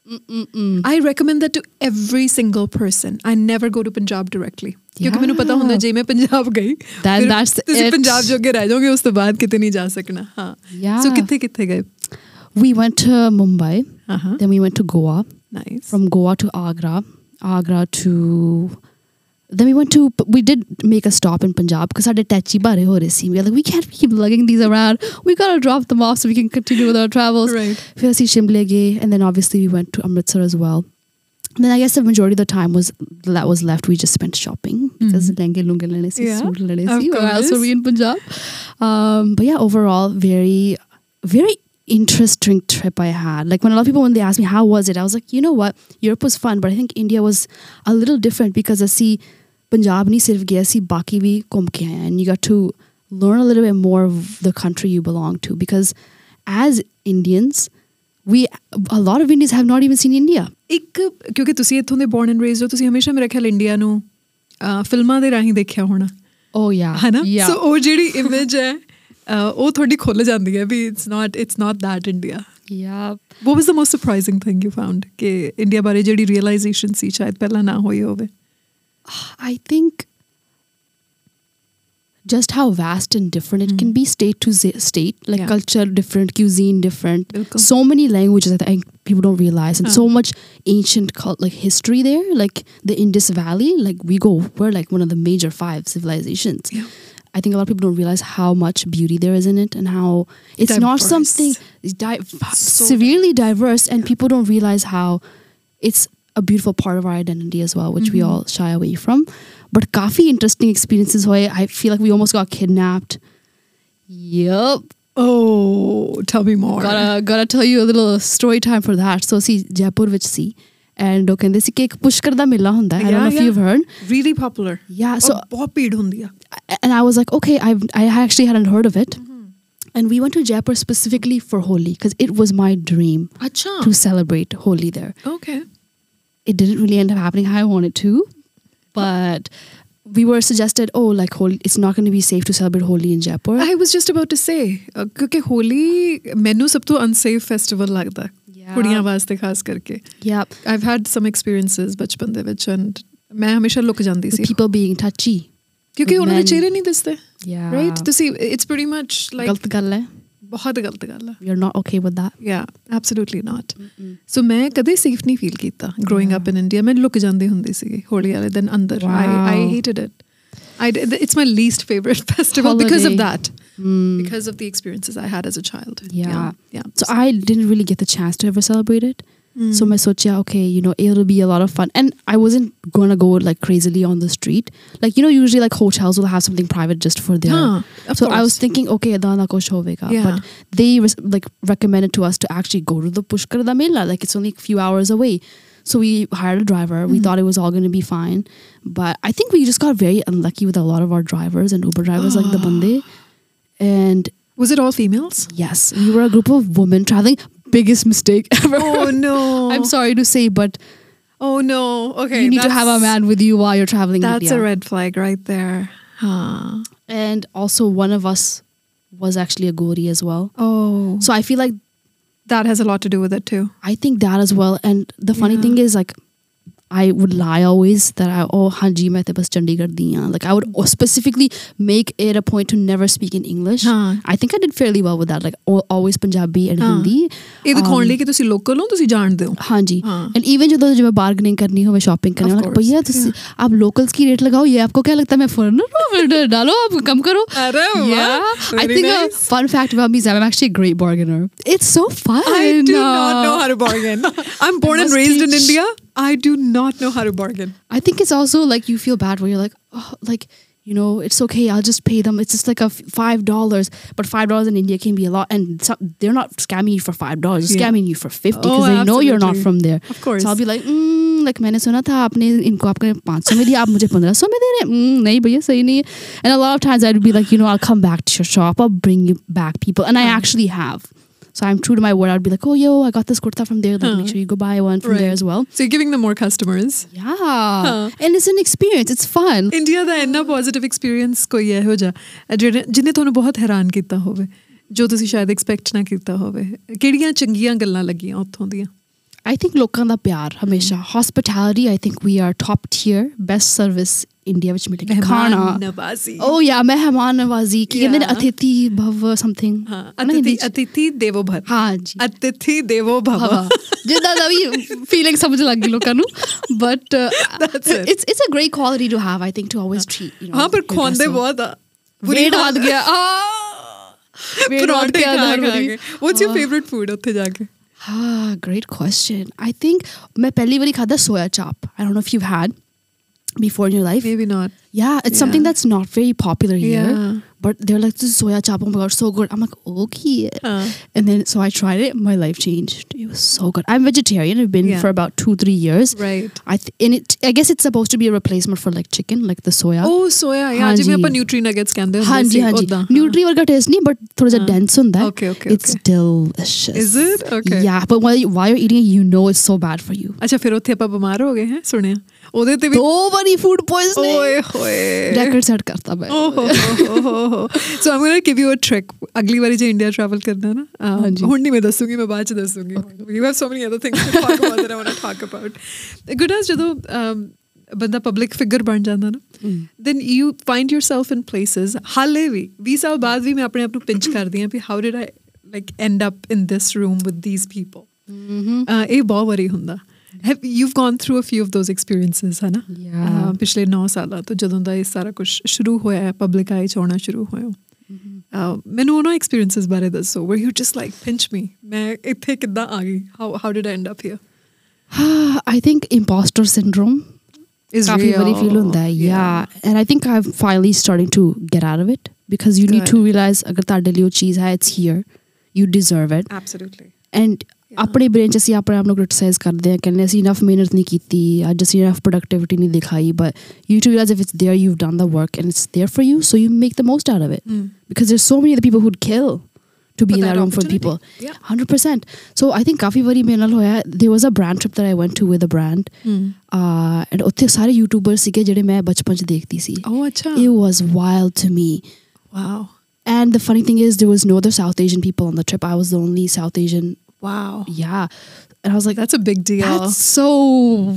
[SPEAKER 2] Mm-mm-mm.
[SPEAKER 1] I recommend that to every single person. I never go to Punjab directly. ਕਿਉਂਕਿ ਮੈਨੂੰ ਪਤਾ
[SPEAKER 2] Yeah.
[SPEAKER 1] ਹੁੰਦਾ ਜੇ ਮੈਂ ਪੰਜਾਬ ਗਈ
[SPEAKER 2] That-
[SPEAKER 1] ਫਿਰ
[SPEAKER 2] that's
[SPEAKER 1] ਤੁਸੀਂ
[SPEAKER 2] it.
[SPEAKER 1] ਪੰਜਾਬ ਜੋਗੇ ਰਹਿ ਜਾਓਗੇ ਉਸ ਤੋਂ ਬਾਅਦ ਕਿਤੇ ਨਹੀਂ ਜਾ ਸਕਣਾ ਹਾਂ
[SPEAKER 2] Yeah.
[SPEAKER 1] ਸੋ ਕਿੱਥੇ ਕਿੱਥੇ ਗਏ
[SPEAKER 2] we went to Mumbai
[SPEAKER 1] ਹਾਂ
[SPEAKER 2] then we went to Goa
[SPEAKER 1] nice
[SPEAKER 2] from Goa to Agra Agra to then we went to we did make a stop in Punjab because our tachi bare ho rahe We were like we can't keep lugging these around. We gotta drop them off so we can continue with our travels.
[SPEAKER 1] Right.
[SPEAKER 2] We Shimla and then obviously we went to Amritsar as well. And then I guess the majority of the time was that was left. We just spent shopping because mm-hmm. lenge lunge lene si,
[SPEAKER 1] yeah,
[SPEAKER 2] suit lene si. Where else were we in Punjab? Um, but yeah, overall, very, very interesting trip I had. Like when a lot of people when they ask me how was it, I was like, you know what, Europe was fun, but I think India was a little different because I see Punjab ਨਹੀਂ ਸਿਰਫ ਗਏ ਅਸੀਂ ਬਾਕੀ ਵੀ ਘੁੰਮ ਕੇ ਹਾਂ and you got to learn a little bit more of the country you belong to because as Indians we a lot of Indians have not even seen India.
[SPEAKER 1] ਇੱਕ ਕਿਉਂਕਿ ਤੁਸੀਂ ਇੱਥੋਂ ਦੇ ਬੋਰਨ ਐਂਡ ਰੇਜ਼ਡ ਹੋ ਤੁਸੀਂ ਹਮੇਸ਼ਾ ਮੇਰੇ ਖਿਆਲ ਇੰਡੀਆ ਨੂੰ ਫਿਲਮਾਂ ਦੇ ਰਾਹੀਂ ਦੇਖਿਆ ਹੋਣਾ
[SPEAKER 2] Oh yeah.
[SPEAKER 1] ਹੈ ਨਾ
[SPEAKER 2] Yeah.
[SPEAKER 1] ਸੋ ਉਹ ਜਿਹੜੀ ਇਮੇਜ ਹੈ ਉਹ ਥੋੜੀ ਖੁੱਲ ਜਾਂਦੀ ਹੈ ਵੀ it's not it's not that India
[SPEAKER 2] yeah.
[SPEAKER 1] what was the most surprising thing you found ਕਿ ਇੰਡੀਆ ਬਾਰੇ ਜਿਹੜੀ ਰਿਅਲਾਈਜੇਸ਼ਨ ਸੀ ਸ਼ਾਇਦ ਪਹਿਲਾਂ ਨਾ ਹੋਈ ਹੋਵੇ
[SPEAKER 2] I think just how vast and different it can hmm. be state to z- state, like
[SPEAKER 1] Yeah.
[SPEAKER 2] culture different, cuisine different,
[SPEAKER 1] Bilkul.
[SPEAKER 2] so many languages that I think people don't realize, and so much ancient cult like history there. Like the Indus Valley, like we go, we're like one of the major five civilizations.
[SPEAKER 1] Yeah.
[SPEAKER 2] I think a lot of people don't realize how much beauty there is in it and how it's not something di-
[SPEAKER 1] So
[SPEAKER 2] severely diverse, and people don't realize how it's a beautiful part of our identity as well, which we
[SPEAKER 1] Mhm.
[SPEAKER 2] all shy away from. But coffee interesting experiences where I feel like we almost got kidnapped. Yep.
[SPEAKER 1] oh tell me more
[SPEAKER 2] Gotta gotta tell you a little story time for that. So see Jaipur which see. And ਉਹ ਕਹਿੰਦੇ ਸੀ ਕਿ ਇੱਕ ਪੁਸ਼ਕਰ ਦਾ ਮੇਲਾ ਹੁੰਦਾ ਹੈ I don't know if
[SPEAKER 1] Yeah,
[SPEAKER 2] you've heard.
[SPEAKER 1] really popular
[SPEAKER 2] Yeah, so
[SPEAKER 1] so ਬਹੁਤ ਭੀੜ ਹੁੰਦੀ ਆ
[SPEAKER 2] and I was like, okay, I've I actually hadn't heard of it. And we went to Jaipur specifically for Holi because it was my dream
[SPEAKER 1] ਅੱਛਾ
[SPEAKER 2] to celebrate Holi there.
[SPEAKER 1] okay
[SPEAKER 2] It didn't really end up happening how I wanted to, but we were suggested, oh, like Holi, it's not going to be safe to celebrate Holi in Jaipur.
[SPEAKER 1] I was just about to say uh, ਕਿਉਂਕਿ ਹੋਲੀ ਮੈਨੂੰ ਸਭ ਤੋਂ unsafe festival ਲੱਗਦਾ
[SPEAKER 2] Yeah.
[SPEAKER 1] ਕੁੜੀਆਂ ਵਾਸਤੇ ਖਾਸ ਕਰਕੇ
[SPEAKER 2] yeah,
[SPEAKER 1] I've had some experiences ਬਚਪਨ ਦੇ ਵਿੱਚ and ਮੈਂ ਹਮੇਸ਼ਾ ਲੁਕ ਜਾਂਦੀ
[SPEAKER 2] with
[SPEAKER 1] C
[SPEAKER 2] people being touchy.
[SPEAKER 1] ਕਿਉਂਕਿ
[SPEAKER 2] with
[SPEAKER 1] ਉਹਨਾਂ ਦੇ
[SPEAKER 2] men.
[SPEAKER 1] ਚਿਹਰੇ ਨਹੀਂ ਦਿਸਦੇ
[SPEAKER 2] Yeah,
[SPEAKER 1] ਰਾਈਟ ਤੁਸੀਂ ਇਟਸ pretty much like
[SPEAKER 2] ਗਲਤ ਗੱਲ ਹੈ.
[SPEAKER 1] ਬਹੁਤ ਗਲਤ ਗੱਲ ਹੈ
[SPEAKER 2] You're not okay with that.
[SPEAKER 1] yeah absolutely not ਸੋ ਮੈਂ ਕਦੇ ਸੇਫ ਨਹੀਂ ਫੀਲ ਕੀਤਾ ਗਰੋਇੰਗ ਅਪ ਇਨ ਇੰਡੀਆ ਮੈਂ ਲੁਕ ਜਾਂਦੀ ਹੁੰਦੀ ਸੀ ਹੋਲੀ ਵਾਲੇ ਦਿਨ ਅੰਦਰ I I
[SPEAKER 2] Wow.
[SPEAKER 1] hated it I did- it's my least favorite festival because of
[SPEAKER 2] Holiday.
[SPEAKER 1] that
[SPEAKER 2] Mm.
[SPEAKER 1] because of the experiences I had as a child
[SPEAKER 2] Yeah.
[SPEAKER 1] yeah
[SPEAKER 2] So I didn't really get the chance to ever celebrate it.
[SPEAKER 1] Mm.
[SPEAKER 2] So my socha, okay, you know, it'll be a lot of fun. And I wasn't gonna go like crazily on the street. Like, you know, usually like hotels will have something private just for their
[SPEAKER 1] of
[SPEAKER 2] so I was thinking, okay, Adana ko shovega.
[SPEAKER 1] Yeah.
[SPEAKER 2] But they res- like recommended to us to actually go to the Pushkar da Mela. Like it's only a few hours away. So we hired a driver. We
[SPEAKER 1] Mhm.
[SPEAKER 2] thought it was all going to be fine. But I think we just got very unlucky with a lot of our drivers and Uber drivers like the Bande. And
[SPEAKER 1] was it all females
[SPEAKER 2] yes, we were a group of women traveling. Biggest mistake ever.
[SPEAKER 1] oh no
[SPEAKER 2] I'm sorry to say, but
[SPEAKER 1] oh no okay
[SPEAKER 2] you need to have a man with you while you're traveling. in
[SPEAKER 1] that's a red flag right there huh.
[SPEAKER 2] And also, one of us was actually a Gori as well.
[SPEAKER 1] oh
[SPEAKER 2] So I feel like
[SPEAKER 1] that has a lot to do with it too
[SPEAKER 2] I think that as well. And the funny
[SPEAKER 1] Yeah.
[SPEAKER 2] thing is, like, I would lie always that I oh hanji main te bas Chandigarh di haan. Like I would specifically make it a point to never speak in English.
[SPEAKER 1] ਹਾਂ
[SPEAKER 2] I think I did fairly well with that. Like al- always Punjabi and
[SPEAKER 1] ਹਾਂ।
[SPEAKER 2] Hindi.
[SPEAKER 1] ਇਹ ਦਿਖਾਉਣ
[SPEAKER 2] Um,
[SPEAKER 1] ਲਈ ਕਿ ਤੁਸੀਂ local ਹੋ ਤੁਸੀਂ ਜਾਣਦੇ ਹੋ
[SPEAKER 2] ਹਾਂਜੀ
[SPEAKER 1] ਹਾਂ
[SPEAKER 2] एंड इवन ਜਦੋਂ ਜਿਵੇਂ ਬਾਰਗੇਨਿੰਗ ਕਰਨੀ ਹੋਵੇ ਸ਼ਾਪਿੰਗ ਕਰਨੀ
[SPEAKER 1] Of
[SPEAKER 2] ਹੋਵੇ
[SPEAKER 1] course,
[SPEAKER 2] भैया ਤੁਸੀਂ आप लोकल्स की रेट लगाओ ये आपको क्या लगता है मैं फॉरेनर हूँ फिर डालो आप कम करो
[SPEAKER 1] अरे
[SPEAKER 2] Yeah, I
[SPEAKER 1] Very
[SPEAKER 2] think
[SPEAKER 1] nice.
[SPEAKER 2] a fun fact about me is that I'm actually a great bargainer. It's so fun.
[SPEAKER 1] I do not
[SPEAKER 2] Uh,
[SPEAKER 1] know how to bargain. I'm born and
[SPEAKER 2] must
[SPEAKER 1] raised in
[SPEAKER 2] teach.
[SPEAKER 1] India. I do not know how to bargain.
[SPEAKER 2] I think it's also like you feel bad where you're like, oh, like, you know, it's okay. I'll just pay them. It's just like a f- five dollars, but five dollars in India can be a lot, and some, they're not scamming you for five dollars. They're
[SPEAKER 1] Yeah.
[SPEAKER 2] scamming you for fifty
[SPEAKER 1] Oh,
[SPEAKER 2] because they know you're not
[SPEAKER 1] absolutely.
[SPEAKER 2] from there.
[SPEAKER 1] Of course.
[SPEAKER 2] So I'll be like, mm, like मैंने सुना था आपने इनको आपने पाँच सौ में दिया आप मुझे पंद्रह सौ में दे रहे हैं mm, नहीं भैया सही नहीं है and a lot of times I'd be like you know I'll come back to your shop I'll bring you back people and I
[SPEAKER 1] Huh.
[SPEAKER 2] actually have so I'm true to my word I'd be like oh yo I got this kurta from there like
[SPEAKER 1] Huh.
[SPEAKER 2] make sure you go buy one from there
[SPEAKER 1] Right.
[SPEAKER 2] as well
[SPEAKER 1] So you're giving them more customers.
[SPEAKER 2] yeah
[SPEAKER 1] Huh.
[SPEAKER 2] and it's an experience it's fun
[SPEAKER 1] India ਦਾ ਇੰਨਾ positive experience ਕੋਈ ਇਹੋ ਜਿਹਾ ਜਿਹੜੇ ਜਿਹਨੇ ਤੁਹਾਨੂੰ ਬਹੁਤ ਹੈਰਾਨ ਕੀਤਾ ਹੋਵੇ ਜੋ ਤੁਸੀਂ ਸ਼ਾਇਦ ਐਕਸਪੈਕਟ ਨਾ ਕੀਤਾ ਹੋਵੇ ਕਿਹੜੀਆਂ ਚੰਗੀਆਂ ਗੱਲਾਂ ਲੱਗੀਆਂ ਉੱਥੋਂ ਦੀਆਂ
[SPEAKER 2] I think ਲੋਕਾਂ ਦਾ ਪਿਆਰ ਹਮੇਸ਼ਾ hospitality I think we are top tier best service India ਵਿੱਚ ਮਿਲੇਗੀ ਖਾਣਾ
[SPEAKER 1] ਨਵਾਜ਼ੀ
[SPEAKER 2] Oh yeah, ਮਹਿਮਾਨ ਨਵਾਜ਼ੀ ਕੀ ਕਹਿੰਦੇ ਨੇ
[SPEAKER 1] Yeah.
[SPEAKER 2] ਅਤਿਥੀ ਭਵ ਸਮਥਿੰਗ
[SPEAKER 1] ਹਾਂ ਅਤਿਥੀ ਅਤਿਥੀ ਦੇਵੋ ਭਵ
[SPEAKER 2] ਹਾਂ ਜੀ
[SPEAKER 1] ਅਤਿਥੀ ਦੇਵੋ ਭਵ
[SPEAKER 2] ਹਵਾ ਜਿੱਦਾਂ ਦਾ ਵੀ ਫੀਲਿੰਗ ਸਮਝ ਲੱਗ ਗਈ ਲੋਕਾਂ ਨੂੰ but
[SPEAKER 1] That's it.
[SPEAKER 2] It's it's a great quality to have I think to always treat you know
[SPEAKER 1] ਹਾਂ ਪਰ ਖਵਾਉਂਦੇ ਬਹੁਤ ਆ
[SPEAKER 2] ਵੇਟ ਵੱਧ ਗਿਆ weight ਵੱਧ
[SPEAKER 1] ਪਰੌਂਠੇ
[SPEAKER 2] ਗਿਆ
[SPEAKER 1] ਖਾ
[SPEAKER 2] ਹਰ
[SPEAKER 1] ਖਾ
[SPEAKER 2] ਵਾਰੀ।
[SPEAKER 1] ਕੇ ਵਾਟਸ ਯੂਰ ਫੇਵਰਿਟ ਫੂਡ ਉੱਥੇ ਜਾ ਕੇ
[SPEAKER 2] Ah, great question. I think मैं पहली बारी खादा soya chop. I don't know if you've had before in your life.
[SPEAKER 1] Maybe not.
[SPEAKER 2] Yeah, it's
[SPEAKER 1] yeah.
[SPEAKER 2] something that's not very popular here.
[SPEAKER 1] Yeah.
[SPEAKER 2] But they're like, this soya chap, oh my god, so good. I'm like, okay.
[SPEAKER 1] Uh.
[SPEAKER 2] And then so I tried it, my life changed. It was so good. I'm vegetarian. I've been
[SPEAKER 1] yeah.
[SPEAKER 2] for about two, three years.
[SPEAKER 1] Right.
[SPEAKER 2] I th- and it I guess it's supposed to be a replacement for like chicken, like the soya.
[SPEAKER 1] Oh, soya. Yeah. Haan
[SPEAKER 2] we
[SPEAKER 1] Nutri
[SPEAKER 2] nuggets
[SPEAKER 1] can Hanji,
[SPEAKER 2] hanji. Nutri or taste nahi, but there's
[SPEAKER 1] a
[SPEAKER 2] dense on that.
[SPEAKER 1] Okay, okay.
[SPEAKER 2] It's
[SPEAKER 1] okay.
[SPEAKER 2] delicious.
[SPEAKER 1] Is it? Okay.
[SPEAKER 2] Yeah. But while, while you're eating it, you know it's so bad for you.
[SPEAKER 1] Achha, ਉਹਦੇ ਤੇ ਵੀ
[SPEAKER 2] ਦੋ ਵਾਰੀ food poisoning
[SPEAKER 1] ਓਏ ਹੋਏ।
[SPEAKER 2] Record set ਕਰਤਾ ਮੈਂ।
[SPEAKER 1] ਓਹ so I'm going to give you a trick ਅਗਲੀ ਵਾਰੀ ਜੇ ਇੰਡੀਆ ਟਰੈਵਲ ਕਰਨਾ ਨਾ। ਹੁਣ ਨਹੀਂ ਮੈਂ ਦੱਸੂਗੀ ਮੈਂ ਬਾਅਦ ਚ ਦੱਸੂਗੀ। We have so many other things to talk about that I want to talk about goods ਜਦੋਂ ਅਮ, ਬੰਦਾ ਪਬਲਿਕ ਫਿਗਰ ਬਣ ਜਾਂਦਾ ਨਾ then you find yourself in places ਹਾਲੇ ਵੀ 20 ਸਾਲ ਬਾਅਦ ਵੀ ਮੈਂ ਆਪਣੇ ਆਪ ਨੂੰ ਪਿੰਚ ਕਰਦੀ ਹਾਂ ਵੀ how did I like end up in this room with these people ਇਹ ਬਹੁਤ ਵਾਰੀ ਹੁੰਦਾ। have you've gone through a few of those experiences ਹੈ ਨਾ
[SPEAKER 2] Yeah.
[SPEAKER 1] ਅਹ, ਪਿਛਲੇ 9 ਸਾਲਾਂ ਤੋਂ ਜਦੋਂ ਦਾ ਇਹ ਸਾਰਾ ਕੁਝ ਸ਼ੁਰੂ ਹੋਇਆ ਹੈ ਪਬਲਿਕ ਆਈ ਚ ਆਉਣਾ ਸ਼ੁਰੂ ਹੋਇਆ ਅਹ, ਮੈਨੂੰ ਉਹਨਾਂ ਐਕਸਪੀਰੀਐਂਸਸ ਬਾਰੇ ਦੱਸੋ where you just like pinch me ਮੈਂ ਇੱਥੇ ਕਿੱਦਾਂ ਆ ਗਈ how how did I end up here
[SPEAKER 2] I think imposter syndrome
[SPEAKER 1] is
[SPEAKER 2] ਕਾਫੀ ਵਾਰੀ
[SPEAKER 1] real.
[SPEAKER 2] feel ਹੁੰਦਾ ਹੈ yeah and I think I'm finally starting to get out of it because you need
[SPEAKER 1] Good.
[SPEAKER 2] to realize ਅਗਰ ਤੁਹਾਡੇ ਲਈ ਉਹ ਚੀਜ਼ ਹੈ it's here you deserve it
[SPEAKER 1] absolutely
[SPEAKER 2] and ਆਪਣੇ ਬ੍ਰੇਨ ਚ ਅਸੀਂ ਆਪਣੇ ਆਪ ਨੂੰ ਕ੍ਰਿਟਿਸਾਈਜ਼ ਕਰਦੇ ਹਾਂ ਕਹਿੰਦੇ ਅਸੀਂ ਇਨਫ ਮਿਹਨਤ ਨਹੀਂ ਕੀਤੀ ਅੱਜ ਅਸੀਂ ਇਨਫ ਪ੍ਰੋਡਕਟਿਵਿਟੀ ਨਹੀਂ ਦਿਖਾਈ but you to realize if it's there you've done the work and it's there for you so you make the most out of it
[SPEAKER 1] Mm.
[SPEAKER 2] because there's so many other people who'd kill to be
[SPEAKER 1] For
[SPEAKER 2] in
[SPEAKER 1] that
[SPEAKER 2] that room for
[SPEAKER 1] opportunity.
[SPEAKER 2] people
[SPEAKER 1] Yeah.
[SPEAKER 2] 100% so I think ਕਾਫੀ ਵਾਰੀ ਮੇਰੇ ਨਾਲ ਹੋਇਆ there was a brand trip that I went to with a brand
[SPEAKER 1] Mm.
[SPEAKER 2] uh, and ਉੱਥੇ ਸਾਰੇ YouTuber ਸੀਗੇ ਜਿਹੜੇ ਮੈਂ ਬਚਪਨ ਚ ਦੇਖਦੀ ਸੀ
[SPEAKER 1] oh ਅੱਛਾ
[SPEAKER 2] it was wild to me
[SPEAKER 1] wow
[SPEAKER 2] and the funny thing is there was no other South Asian people on the trip I was the only South Asian
[SPEAKER 1] Wow.
[SPEAKER 2] Yeah. And I was like,
[SPEAKER 1] that's a big deal.
[SPEAKER 2] That's so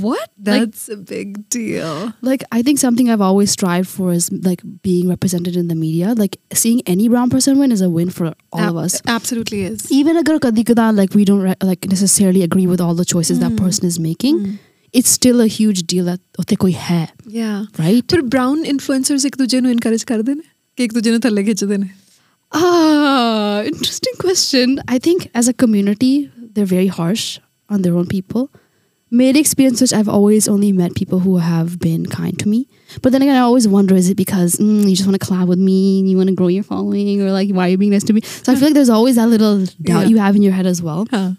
[SPEAKER 2] what?
[SPEAKER 1] That's like, a big deal.
[SPEAKER 2] Like, I think something I've always strived for is like being represented in the media. Like, seeing any brown person win is a win for all of us.
[SPEAKER 1] Absolutely is.
[SPEAKER 2] Even a girl like, we don't re- like necessarily agree with all the choices mm. that person is making. Mm. It's still a huge deal that utte koi hai.
[SPEAKER 1] Yeah.
[SPEAKER 2] Right?
[SPEAKER 1] But brown influencers ek duje encourage kar dene. Ek.
[SPEAKER 2] Ah, interesting question. I think as a community, they're very harsh on their own people. Made experience which I've always only met people who have been kind to me. But then again, I always wonder is it because mm, you just want to collab with me and you want to grow your following or like why are you being nice to me? So I feel like there's always that little doubt
[SPEAKER 1] Yeah.
[SPEAKER 2] you have in your head as well.
[SPEAKER 1] ਹਾਂ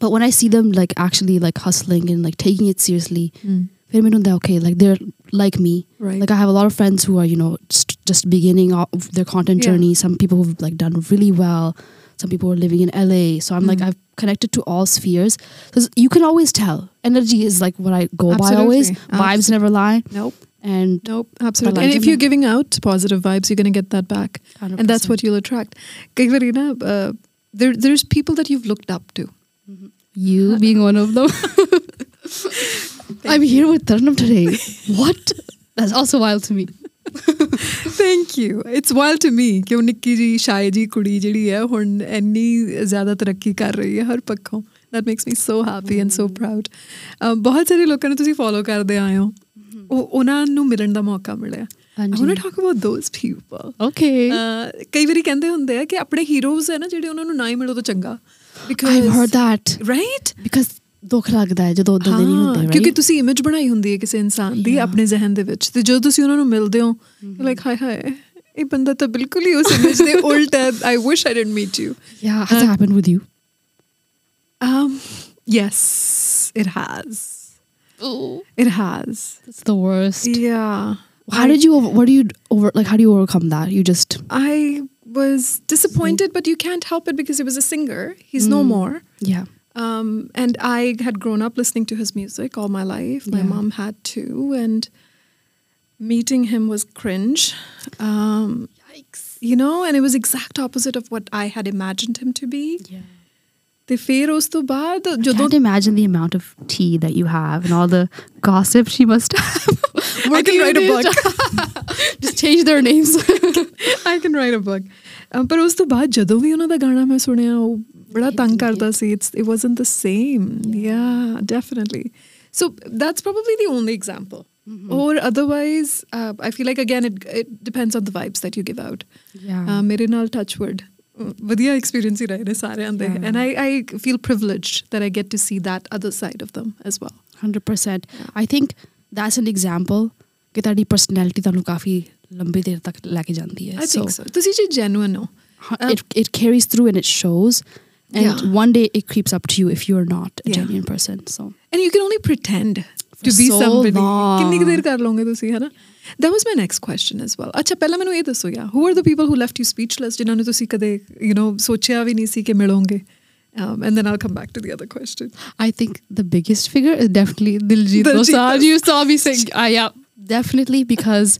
[SPEAKER 2] But when I see them like actually like hustling and like taking it seriously,
[SPEAKER 1] Mm.
[SPEAKER 2] फिर मैंने उन्हें okay like they're like me.
[SPEAKER 1] Right.
[SPEAKER 2] like I have a lot of friends who are you know just, just beginning their content journey. Some people who've like done really well. Some people are living in LA so I'm like
[SPEAKER 1] mm-hmm.
[SPEAKER 2] I've connected to all spheres. Because you can always tell. Energy is like what I go by always. Vibes never lie.
[SPEAKER 1] Nope.
[SPEAKER 2] And
[SPEAKER 1] nope. absolutely. and if you're giving out positive vibes you're going to get that back. And that's what you'll attract. Katerina, uh, there, there's people that you've looked up to. Mm-hmm.
[SPEAKER 2] You being one of them. I'm here with Tarnam today. What? That's also wild to me.
[SPEAKER 1] Thank you. It's wild to me ਕਿ ਉਹ ਨਿੱਕੀ ਜੀ ਸ਼ਾਇ ਜੀ ਕੁੜੀ ਜਿਹੜੀ ਹੈ ਹੁਣ ਇੰਨੀ ਜ਼ਿਆਦਾ ਤਰੱਕੀ ਕਰ ਰਹੀ ਹੈ ਹਰ ਪੱਖੋਂ that makes me so happy and so proud. Uh, ਬਹੁਤ ਸਾਰੇ ਲੋਕਾਂ ਨੂੰ ਤੁਸੀਂ ਫੋਲੋ ਕਰਦੇ ਆਏ ਹੋ ਉਹ ਉਹਨਾਂ ਨੂੰ ਮਿਲਣ ਦਾ ਮੌਕਾ ਮਿਲਿਆ want to talk about those people.
[SPEAKER 2] Okay.
[SPEAKER 1] ਅਹ, ਕਈ ਵਾਰੀ ਕਹਿੰਦੇ ਹੁੰਦੇ ਆ ਕਿ ਆਪਣੇ ਹੀਰੋਜ਼ ਹੈ ਨਾ ਜਿਹੜੇ ਉਹਨਾਂ ਨੂੰ ਨਾ ਹੀ ਮਿਲੋ ਤਾਂ ਚੰਗਾ
[SPEAKER 2] I've heard that.
[SPEAKER 1] Right
[SPEAKER 2] Because ਦੁੱਖ ਲੱਗਦਾ ਹੈ ਜਦੋਂ ਉਦੋਂ ਦੇ ਨਹੀਂ ਹੁੰਦੇ right?
[SPEAKER 1] ਕਿਉਂਕਿ ਤੁਸੀਂ ਇਮੇਜ ਬਣਾਈ ਹੁੰਦੀ ਹੈ ਕਿਸੇ ਇਨਸਾਨ ਦੀ
[SPEAKER 2] Yeah.
[SPEAKER 1] ਆਪਣੇ ਜ਼ਿਹਨ ਦੇ ਵਿੱਚ ਤੇ ਜਦੋਂ ਤੁਸੀਂ ਉਹਨਾਂ ਨੂੰ ਮਿਲਦੇ ਹੋ ਲਾਈਕ ਹਾਏ ਹਾਏ ਇਹ ਬੰਦਾ ਤਾਂ ਬਿਲਕੁਲ ਹੀ ਉਸ ਇਮੇਜ ਦੇ ਉਲਟ ਹੈ I wish I didn't meet you
[SPEAKER 2] Yeah, has that happened with you?
[SPEAKER 1] um yes it has
[SPEAKER 2] Oh,
[SPEAKER 1] it has
[SPEAKER 2] that's the worst.
[SPEAKER 1] yeah
[SPEAKER 2] How
[SPEAKER 1] I-
[SPEAKER 2] did you? Over, what do you over? Like, how do you overcome that? You just
[SPEAKER 1] I was disappointed but you can't help it because he was a singer he's no
[SPEAKER 2] Mm.
[SPEAKER 1] more
[SPEAKER 2] yeah.
[SPEAKER 1] Um, and I had grown up listening to his music all my life. My
[SPEAKER 2] Yeah.
[SPEAKER 1] mom had too, and meeting him was cringe. Um,
[SPEAKER 2] Yikes.
[SPEAKER 1] you know, and it was exact opposite of what I had imagined him to be.
[SPEAKER 2] Yeah.
[SPEAKER 1] ਤੇ ਫਿਰ ਉਸ ਤੋਂ ਬਾਅਦ
[SPEAKER 2] I
[SPEAKER 1] ਜਦੋਂ
[SPEAKER 2] can't imagine the amount of tea that you have and all the gossip she must have.
[SPEAKER 1] I
[SPEAKER 2] Working
[SPEAKER 1] can write a
[SPEAKER 2] with
[SPEAKER 1] book.
[SPEAKER 2] Just change their names.
[SPEAKER 1] I can write a book. Um, ਪਰ ਉਸ ਤੋਂ ਬਾਅਦ ਜਦੋਂ ਵੀ ਉਹਨਾਂ ਦਾ ਗਾਣਾ ਮੈਂ ਸੁਣਿਆ ਉਹ ਬੜਾ ਤੰਗ ਕਰਦਾ ਸੀ it's it wasn't the same yeah definitely so that's probably the only example or otherwise uh, I feel like again it it depends on the vibes that you give out
[SPEAKER 2] Yeah.
[SPEAKER 1] uh, ਮੇਰੇ ਨਾਲ touchwood uh, ਵਧੀਆ experience ਹੀ ਰਹੇ ਨੇ ਸਾਰਿਆਂ ਦੇ
[SPEAKER 2] Yeah.
[SPEAKER 1] and I I feel privileged that I get to see that other side of them as well
[SPEAKER 2] hundred percent I think that's an example ਕਿ ਤੁਹਾਡੀ ਪਰਸਨੈਲਿਟੀ ਤੁਹਾਨੂੰ ਕਾਫੀ ਲੰਬੀ ਦੇਰ ਤੱਕ ਲੈ ਕੇ ਜਾਂਦੀ ਹੈ
[SPEAKER 1] I think so ਤੁਸੀਂ ਜੀ genuine ਹੋ Um,
[SPEAKER 2] it, it carries through and it shows and
[SPEAKER 1] Yeah.
[SPEAKER 2] one day it creeps up to you if you're not a
[SPEAKER 1] Yeah.
[SPEAKER 2] genuine person so
[SPEAKER 1] And you can only pretend to
[SPEAKER 2] For
[SPEAKER 1] be
[SPEAKER 2] so
[SPEAKER 1] somebody.
[SPEAKER 2] long.
[SPEAKER 1] ਕਿੰਨੀ ਕੁ ਦੇਰ ਕਰ ਲਓਗੇ ਤੁਸੀਂ ਹੈ ਨਾ That was my next question as well. ਅੱਛਾ ਪਹਿਲਾਂ ਮੈਨੂੰ ਇਹ ਦੱਸੋ ਯਾ who are the people who left you speechless ਜਿਨ੍ਹਾਂ ਨੂੰ ਤੁਸੀਂ ਕਦੇ you know ਸੋਚਿਆ ਵੀ ਨਹੀਂ ਸੀ ਕਿ ਮਿਲੋਗੇ um, and then I'll come back to the other question.
[SPEAKER 2] I think the biggest figure is definitely Diljit
[SPEAKER 1] Diljit
[SPEAKER 2] Dosanjh.
[SPEAKER 1] Dosanjh.
[SPEAKER 2] You saw me sing. Uh, yeah, definitely because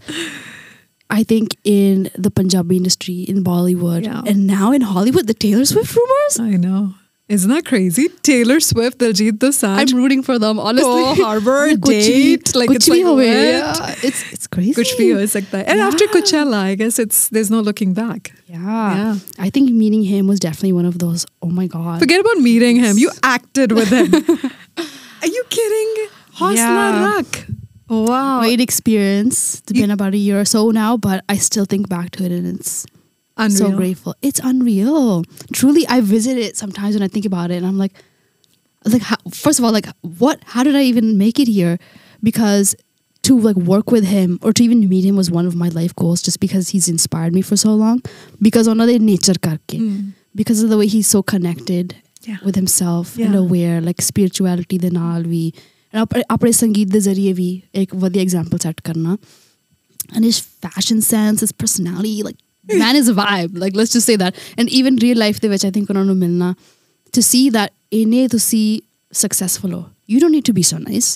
[SPEAKER 2] I think in the Punjabi industry, in Bollywood,
[SPEAKER 1] yeah.
[SPEAKER 2] and now in Hollywood, the Taylor Swift rumors.
[SPEAKER 1] I know. Isn't that crazy? Taylor Swift, Diljit Dosanjh.
[SPEAKER 2] I'm rooting for them, honestly. Oh, Go Harbor,
[SPEAKER 1] date. Like, it's like. Oh,
[SPEAKER 2] yeah. It's, it's crazy.
[SPEAKER 1] Kuch bhi ho sakta. And
[SPEAKER 2] yeah.
[SPEAKER 1] after Coachella, I guess it's there's no looking back.
[SPEAKER 2] Yeah.
[SPEAKER 1] yeah.
[SPEAKER 2] I think meeting him was definitely one of those, oh my God.
[SPEAKER 1] Forget about meeting him. You acted with him. Are you kidding?
[SPEAKER 2] Yeah.
[SPEAKER 1] Rak. Wow.
[SPEAKER 2] Great experience. It's been about a year or so now, but I still think back to it and it's
[SPEAKER 1] unreal.
[SPEAKER 2] so grateful. It's unreal. Truly, I visit it sometimes when I think about it and I'm like, like how, first of all, like what? How did I even make it here? Because to like work with him or to even meet him was one of my life goals just because he's inspired me for so long. Because of the nature karke.
[SPEAKER 1] Mm.
[SPEAKER 2] Because of the way he's so connected
[SPEAKER 1] yeah.
[SPEAKER 2] with himself
[SPEAKER 1] yeah.
[SPEAKER 2] and aware, like spirituality, then all we. ਆਪਣੇ ਆਪਣੇ ਸੰਗੀਤ ਦੇ ਜ਼ਰੀਏ ਵੀ ਇੱਕ ਵਧੀਆ example set ਕਰਨਾ and his fashion sense his personality like man is a vibe like let's just say that and even real life ਦੇ ਵਿੱਚ I think ਉਹਨਾਂ ਨੂੰ ਮਿਲਣਾ to see that ਇਹਨੇ ਤੁਸੀਂ successful ਹੋ you don't need to be so nice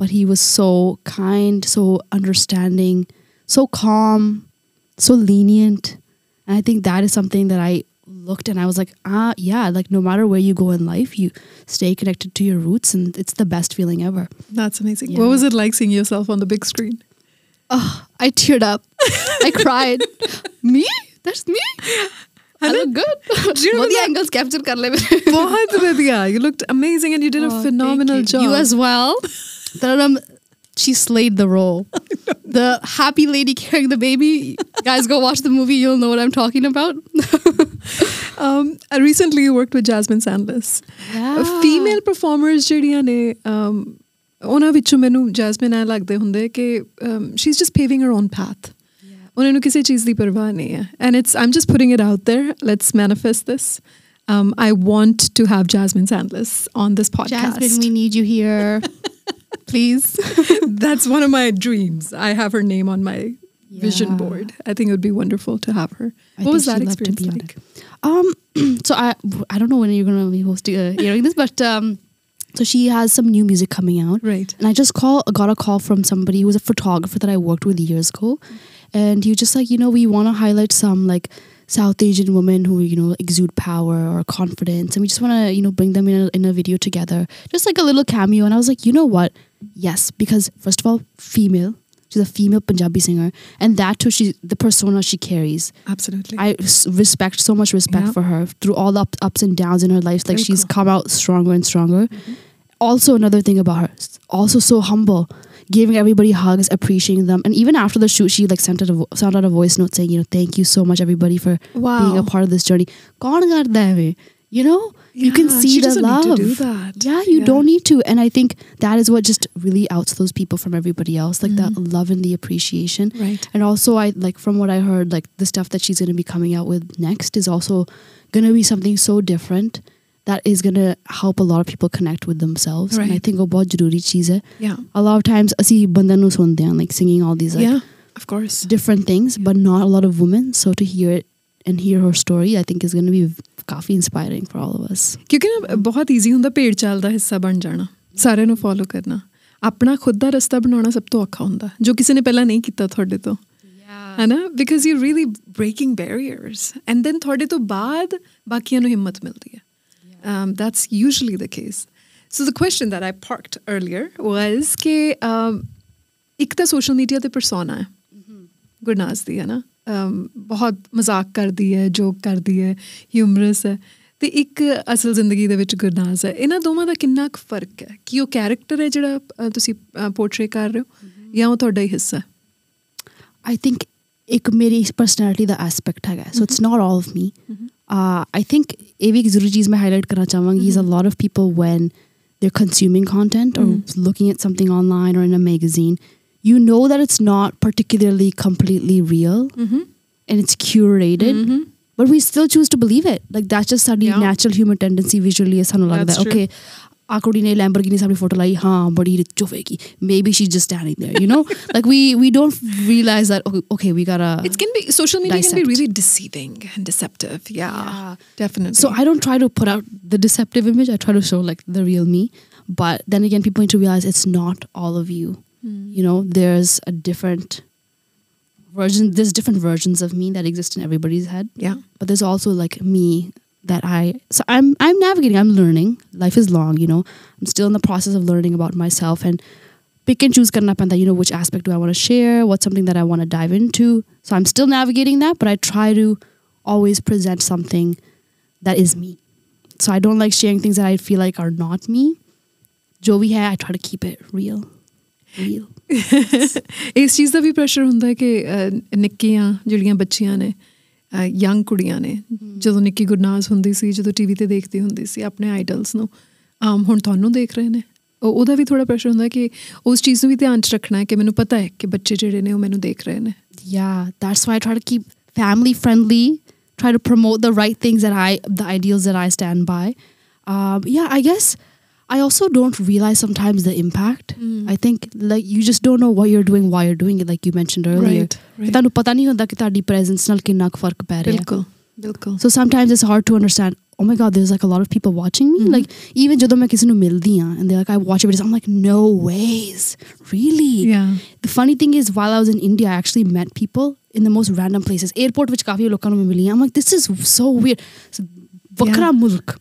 [SPEAKER 2] but he was so kind so understanding so calm so lenient and I think that is something that I looked and I was like, ah, yeah, like no matter where you go in life, you stay connected to your roots and it's the best feeling ever.
[SPEAKER 1] That's amazing.
[SPEAKER 2] Yeah.
[SPEAKER 1] What was it like seeing yourself on the big screen?
[SPEAKER 2] Oh, I teared up. I cried. me? That's me? I look good.
[SPEAKER 1] you remember
[SPEAKER 2] All the
[SPEAKER 1] that-
[SPEAKER 2] angles captured kar le
[SPEAKER 1] बहुत बढ़िया. You looked amazing and you did a phenomenal job.
[SPEAKER 2] You as well. Taranam, she slayed the role. the happy lady carrying the baby. Guys, go watch the movie. You'll know what I'm talking about.
[SPEAKER 1] um, I recently worked with Jasmine Sandlas.
[SPEAKER 2] Yeah.
[SPEAKER 1] Female performers ਜਿਹੜੀਆਂ ਨੇ um, ਉਹਨਾਂ ਵਿੱਚੋਂ ਮੈਨੂੰ Jasmine ਆ ਲੱਗਦੇ ਹੁੰਦੇ ਕਿ she is just paving her own path ਉਹਨਾਂ ਨੂੰ ਕਿਸੇ ਚੀਜ਼ ਦੀ ਪਰਵਾਹ ਨਹੀਂ ਹੈ and it's um just putting it out there let's manifest this Um, I want to have Jasmine Sandlas on this podcast.
[SPEAKER 2] Jasmine, we need you here. Please.
[SPEAKER 1] That's one of my dreams. I have her name on my
[SPEAKER 2] yeah.
[SPEAKER 1] vision board. I think it would be wonderful to have her.
[SPEAKER 2] I
[SPEAKER 1] what was that experience like?
[SPEAKER 2] Um, so I I don't know when you're gonna be hosting uh, hearing this, but um, so she has some new music coming out,
[SPEAKER 1] Right.
[SPEAKER 2] and I just call got a call from somebody who was a photographer that I worked with years ago, and he just like, you know, we want to highlight some like South Asian women who you know exude power or confidence, and we just want to you know bring them in a, in a video together, just like a little cameo. And I was like, you know what? Yes, because first of all, female. She's a female Punjabi singer, and that too, she the persona she carries.
[SPEAKER 1] Absolutely.
[SPEAKER 2] I respect so much respect
[SPEAKER 1] Yeah.
[SPEAKER 2] for her through all the up, ups and downs in her life. Like
[SPEAKER 1] Very
[SPEAKER 2] she's
[SPEAKER 1] cool.
[SPEAKER 2] come out stronger and stronger. Mm-hmm. Also, another thing about her, also so humble, giving everybody hugs, appreciating them, and even after the shoot, she like sent out a vo- sent out a voice note saying, you know, thank you so much everybody for
[SPEAKER 1] wow.
[SPEAKER 2] being a part of this journey. Kaun karta hai ve? you know yeah, you can see the love. yeah you yeah. don't need to. And i think that is what just really outs those people from everybody else like
[SPEAKER 1] mm-hmm.
[SPEAKER 2] that love and the appreciation.
[SPEAKER 1] Right.
[SPEAKER 2] And also i like from what i heard like the stuff that she's going to be coming out with next is also going to be something so different that is going to help a lot of people connect with themselves. Right. and i think about bahut zaruri
[SPEAKER 1] yeah.
[SPEAKER 2] A lot of times I see nu sunde hain like singing all these like
[SPEAKER 1] yeah of course.
[SPEAKER 2] different things yeah. but not a lot of women. So to hear it and hear her story, I think is going to be coffee inspiring for all of us.
[SPEAKER 1] ਕਿਉਂਕਿ ਨਾ ਬਹੁਤ easy ਹੁੰਦਾ ਭੇਡ ਚਾਲ ਦਾ ਹਿੱਸਾ ਬਣ ਜਾਣਾ ਸਾਰਿਆਂ ਨੂੰ ਫੋਲੋ ਕਰਨਾ ਆਪਣਾ ਖੁਦ ਦਾ ਰਸਤਾ ਬਣਾਉਣਾ ਸਭ ਤੋਂ ਔਖਾ ਹੁੰਦਾ ਜੋ ਕਿਸੇ ਨੇ ਪਹਿਲਾਂ ਨਹੀਂ ਕੀਤਾ ਤੁਹਾਡੇ ਤੋਂ ਹੈ ਨਾ because you really breaking barriers and then ਤੁਹਾਡੇ ਤੋਂ ਬਾਅਦ ਬਾਕੀਆਂ ਨੂੰ ਹਿੰਮਤ ਮਿਲਦੀ ਹੈ um, that's usually the case. So the question that I parked earlier was, ke, um, ਇੱਕ ਤਾਂ ਸੋਸ਼ਲ ਮੀਡੀਆ ਤੇ ਪਰਸੋਨਾ ਹੈ ਗੁਰਨਾਜ਼ ਦੀ ਹੈ ਨਾ ਅਮ, ਬਹੁਤ ਮਜ਼ਾਕ ਕਰਦੀ ਹੈ ਜੋਕ ਕਰਦੀ ਹੈ ਹਿਊਮਰਸ ਹੈ ਤੇ ਇੱਕ ਅਸਲ ਜ਼ਿੰਦਗੀ ਦੇ ਵਿੱਚ ਗੁਰਨਾਜ਼ ਹੈ। ਇਹਨਾਂ ਦੋਵਾਂ ਦਾ ਕਿੰਨਾ ਕੁ ਫ਼ਰਕ ਹੈ? ਕਿ ਉਹ ਕੈਰੈਕਟਰ ਹੈ ਜਿਹੜਾ ਅ, ਤੁਸੀਂ ਪੋਰਟਰੇ ਕਰ ਰਹੇ ਹੋ ਜਾਂ ਉਹ ਤੁਹਾਡਾ ਹੀ ਹਿੱਸਾ ਹੈ?
[SPEAKER 2] I think ਇੱਕ ਮੇਰੀ ਪਰਸਨੈਲਿਟੀ ਦਾ ਐਸਪੈਕਟ ਹੈਗਾ। So it's not all of me I think ਇਹ ਵੀ ਇੱਕ ਜ਼ਰੂਰੀ ਚੀਜ਼ ਮੈਂ ਹਾਈਲਾਈਟ ਕਰਨਾ ਚਾਹਾਂਗੀ is a lot of people when they're consuming content or looking at something online or in a magazine you know that it's not particularly completely real and it's curated but we still choose to believe it like that's just ਸਾਡੀ
[SPEAKER 1] Yeah.
[SPEAKER 2] natural human tendency visually ਹੈ ਸਾਨੂੰ ਲੱਗਦਾ
[SPEAKER 1] That's true.
[SPEAKER 2] okay ਆ ਕੁੜੀ ਨੇ Lamborghini ਸਾਹਮਣੇ photo ਲਾਈ ਹਾਂ ਬੜੀ ਰਿਚ ਹੋਵੇਗੀ maybe she's just standing there you know like we we don't realize that okay, okay we gotta
[SPEAKER 1] It can be social media can be
[SPEAKER 2] Dissect.
[SPEAKER 1] really deceiving and deceptive. Yeah,
[SPEAKER 2] Yeah.
[SPEAKER 1] definitely.
[SPEAKER 2] So I don't try to put out the deceptive image. I try to show like the real me. But then again, people need to realize it's not all of you. Know, there's a different version. There's different versions of me that exist in everybody's head.
[SPEAKER 1] yeah,
[SPEAKER 2] But there's also like me that I. So I'm I'm navigating. I'm learning. Life is long. You know, I'm still in the process of learning about myself and pick and choose karna panda. You know, which aspect do I want to share? What's something that I want to dive into? So I'm still navigating that, but I try to always present something that is me. So I don't like sharing things that I feel like are not me. Jo bhi hai, I try to keep it real.
[SPEAKER 1] ਇਸ ਚੀਜ਼ ਦਾ ਵੀ pressure ਹੁੰਦਾ ਹੈ ਕਿ ਨਿੱਕੀਆਂ ਜਿਹੜੀਆਂ ਬੱਚੀਆਂ ਨੇ young ਕੁੜੀਆਂ ਨੇ ਜਦੋਂ ਨਿੱਕੀ ਗੁਰਨਾਜ਼ ਹੁੰਦੀ ਸੀ ਜਦੋਂ ਟੀਵੀ ਤੇ ਦੇਖਦੀ ਹੁੰਦੀ ਸੀ ਆਪਣੇ ਆਈਡਲਸ ਨੂੰ ਆਮ ਹੁਣ ਤੁਹਾਨੂੰ ਦੇਖ ਰਹੇ ਨੇ। ਉਹ- ਉਹਦਾ ਵੀ ਥੋੜਾ ਪ੍ਰੈਸ਼ਰ ਹੁੰਦਾ ਕਿ ਉਸ ਚੀਜ਼ ਨੂੰ ਵੀ ਧਿਆਨ 'ਚ ਰੱਖਣਾ ਹੈ ਕਿ ਮੈਨੂੰ ਪਤਾ ਹੈ ਕਿ ਬੱਚੇ ਜਿਹੜੇ ਨੇ ਉਹ ਮੈਨੂੰ ਦੇਖ ਰਹੇ ਨੇ।
[SPEAKER 2] Yeah, that's why I try to keep family friendly, try to promote the right things that I, the ideals that I stand by. Um, yeah, I guess I also don't realize sometimes the impact. I think like you just don't know what you're doing while you're doing it, like you mentioned earlier.
[SPEAKER 1] Right, right.
[SPEAKER 2] ਕਿ ਤੁਹਾਨੂੰ ਪਤਾ ਨਹੀਂ ਹੁੰਦਾ ਕਿ ਤੁਹਾਡੀ presence ਨਾਲ ਕਿੰਨਾ ਕੁ ਫਰਕ ਪੈ ਰਿਹਾ ਹੈ।
[SPEAKER 1] ਬਿਲਕੁਲ ਬਿਲਕੁਲ
[SPEAKER 2] So sometimes it's hard to understand. Oh my God, there's like a lot of people watching me. Like even ਜਦੋਂ ਮੈਂ ਕਿਸੇ ਨੂੰ ਮਿਲਦੀ ਹਾਂ and they're like, I watch your videos. I'm like, no ways, really.
[SPEAKER 1] Yeah.
[SPEAKER 2] The funny thing is, while I was in India, I actually met people in the most random places. Airport ਵਿੱਚ ਕਾਫੀ ਲੋਕਾਂ ਨੂੰ ਮੈਂ ਮਿਲੀ ਹਾਂ. I'm like, this is so weird. So, ਵੱਖਰਾ
[SPEAKER 1] Yeah.
[SPEAKER 2] ਮੁਲਕ.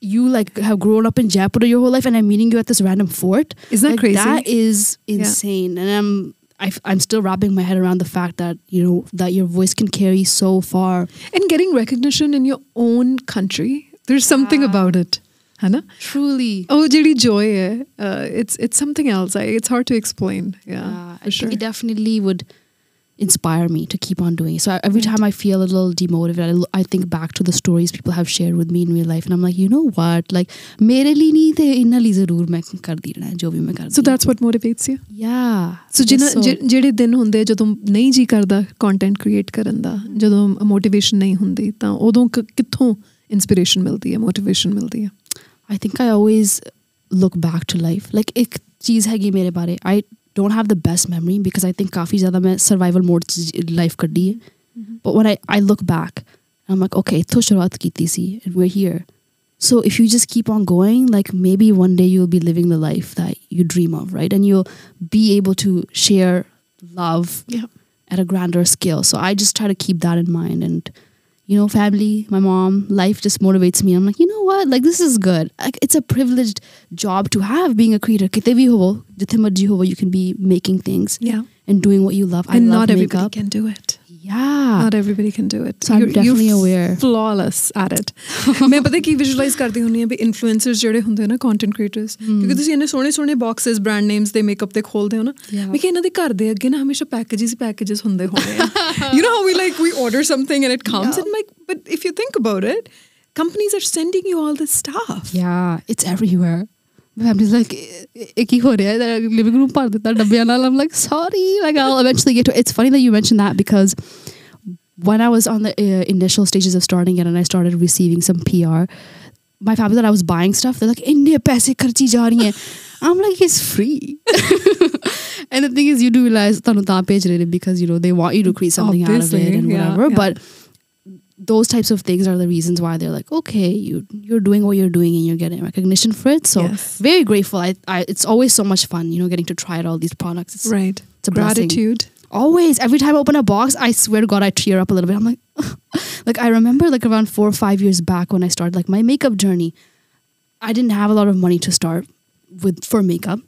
[SPEAKER 2] you like have grown up in Jaipur your whole life and I'm meeting you at this random fort.
[SPEAKER 1] Isn't that
[SPEAKER 2] like,
[SPEAKER 1] crazy?
[SPEAKER 2] That is insane. Yeah. And I'm I'm still wrapping my head around the fact that you know that your voice can carry so far
[SPEAKER 1] and getting recognition in your own country. There's
[SPEAKER 2] yeah.
[SPEAKER 1] something about it, Hannah.
[SPEAKER 2] Truly.
[SPEAKER 1] Oh, jodi joy. Eh? Uh, it's it's something else. I, it's hard to explain. Yeah,
[SPEAKER 2] yeah.
[SPEAKER 1] for sure.
[SPEAKER 2] It definitely would inspire me to keep on doing. it. So I- every time I feel a little demotivated, I, lo- I think back to the stories people have shared with me in real life, and I'm like, you know what? Like, ਮੇਰੇ ਲਈ ਨਹੀਂ ਤੇ ਇਹਨਾਂ ਲਈ ਜ਼ਰੂਰ ਮੈਂ ਕਰਦੀ ਰਹਿਣਾ ਹੈ, ਜੋ ਵੀ ਮੈਂ ਕਰਦੀ
[SPEAKER 1] So that's what motivates you.
[SPEAKER 2] yeah.
[SPEAKER 1] So
[SPEAKER 2] I
[SPEAKER 1] ਜਿਨ੍ਹਾਂ
[SPEAKER 2] guess so.
[SPEAKER 1] ਜਿ- ਜਿਹੜੇ ਦਿਨ ਹੁੰਦੇ ਆ ਜਦੋਂ ਨਹੀਂ ਜੀ ਕਰਦਾ ਕੰਟੈਂਟ ਕ੍ਰੀਏਟ ਕਰਨ ਦਾ ਜਦੋਂ ਮੋਟੀਵੇਸ਼ਨ ਨਹੀਂ ਹੁੰਦੀ ਤਾਂ ਉਦੋਂ ਕ- ਕਿੱਥੋਂ ਇਨਸਪੀਰੇਸ਼ਨ ਮਿਲਦੀ ਹੈ ਮੋਟੀਵੇਸ਼ਨ ਮਿਲਦੀ ਹੈ
[SPEAKER 2] I think I always look back to life. Like ਇੱਕ ਚੀਜ਼ ਹੈਗੀ ਮੇਰੇ ਬਾਰੇ I don't have the best memory because I think काफी ज़्यादा मैं survival mode life could be. Mm-hmm. but when I I look back I'm like okay तो शुरुआत की and we're here so if you just keep on going like maybe one day you'll be living the life that you dream of right and you'll be able to share love
[SPEAKER 1] yeah.
[SPEAKER 2] at a grander scale so I just try to keep that in mind and you know, family, my mom, life just motivates me. I'm like, you know what? Like, this is good. Like, it's a privileged job to have being a creator. Kite bhi hovo, jithe marji hovo, you can be making things
[SPEAKER 1] Yeah
[SPEAKER 2] and doing what you love.
[SPEAKER 1] And I
[SPEAKER 2] love
[SPEAKER 1] not
[SPEAKER 2] makeup.
[SPEAKER 1] everybody can do it.
[SPEAKER 2] Yeah,
[SPEAKER 1] not everybody can do it.
[SPEAKER 2] So I am definitely aware.
[SPEAKER 1] Flawless at it. ਮੈਂ ਪਤਾ ਕੀ visualise ਕਰਦੀ ਹੁੰਨੀ ਆ ਵੀ influencers ਜਿਹੜੇ ਹੁੰਦੇ ਨਾ content creators ਕਿਉਂਕਿ ਤੁਸੀਂ ਇਹਨੇ ਸੋਹਣੇ ਸੋਹਣੇ ਬਾਕਸਸ ਬ੍ਰਾਂਡ ਨੇਮਸ ਦੇ ਮੇਕਅਪ ਤੇ ਖੋਲਦੇ ਹੋ ਨਾ ਮੈਂ ਕਿ ਇਹਨਾਂ ਦੇ ਘਰ ਦੇ ਅੱਗੇ ਨਾ ਹਮੇਸ਼ਾ ਪੈਕੇजेस ਪੈਕੇजेस ਹੁੰਦੇ ਹੋਣੇ ਆ you نو how we like we order something and it comes and like but if you think about it companies are sending you all this stuff
[SPEAKER 2] yeah it's everywhere family's like, icky ho raha hai, living room par deta. I'm like, sorry. Like, I'll eventually get to It's funny that you mentioned that because when I was on the uh, initial stages of starting it and I started receiving some PR, my family that I was buying stuff, they're like, India paise kharchi ja rahi. I'm like, it's free. and the thing is, you do realize because, you know, they want you to create something Obviously, out of it and whatever.
[SPEAKER 1] Yeah.
[SPEAKER 2] But those types of things are the reasons why they're like, okay, you you're doing what you're doing and you're getting recognition for it. So
[SPEAKER 1] Yes.
[SPEAKER 2] very grateful. I, I it's always so much fun, you know, getting to try out all these products. It's,
[SPEAKER 1] right
[SPEAKER 2] it's a blessing.
[SPEAKER 1] gratitude
[SPEAKER 2] Always, every time I open a box, I swear to God, I tear up a little bit. I'm like, like I remember like around four or five years back when I started like my makeup journey. I didn't have a lot of money to start with for makeup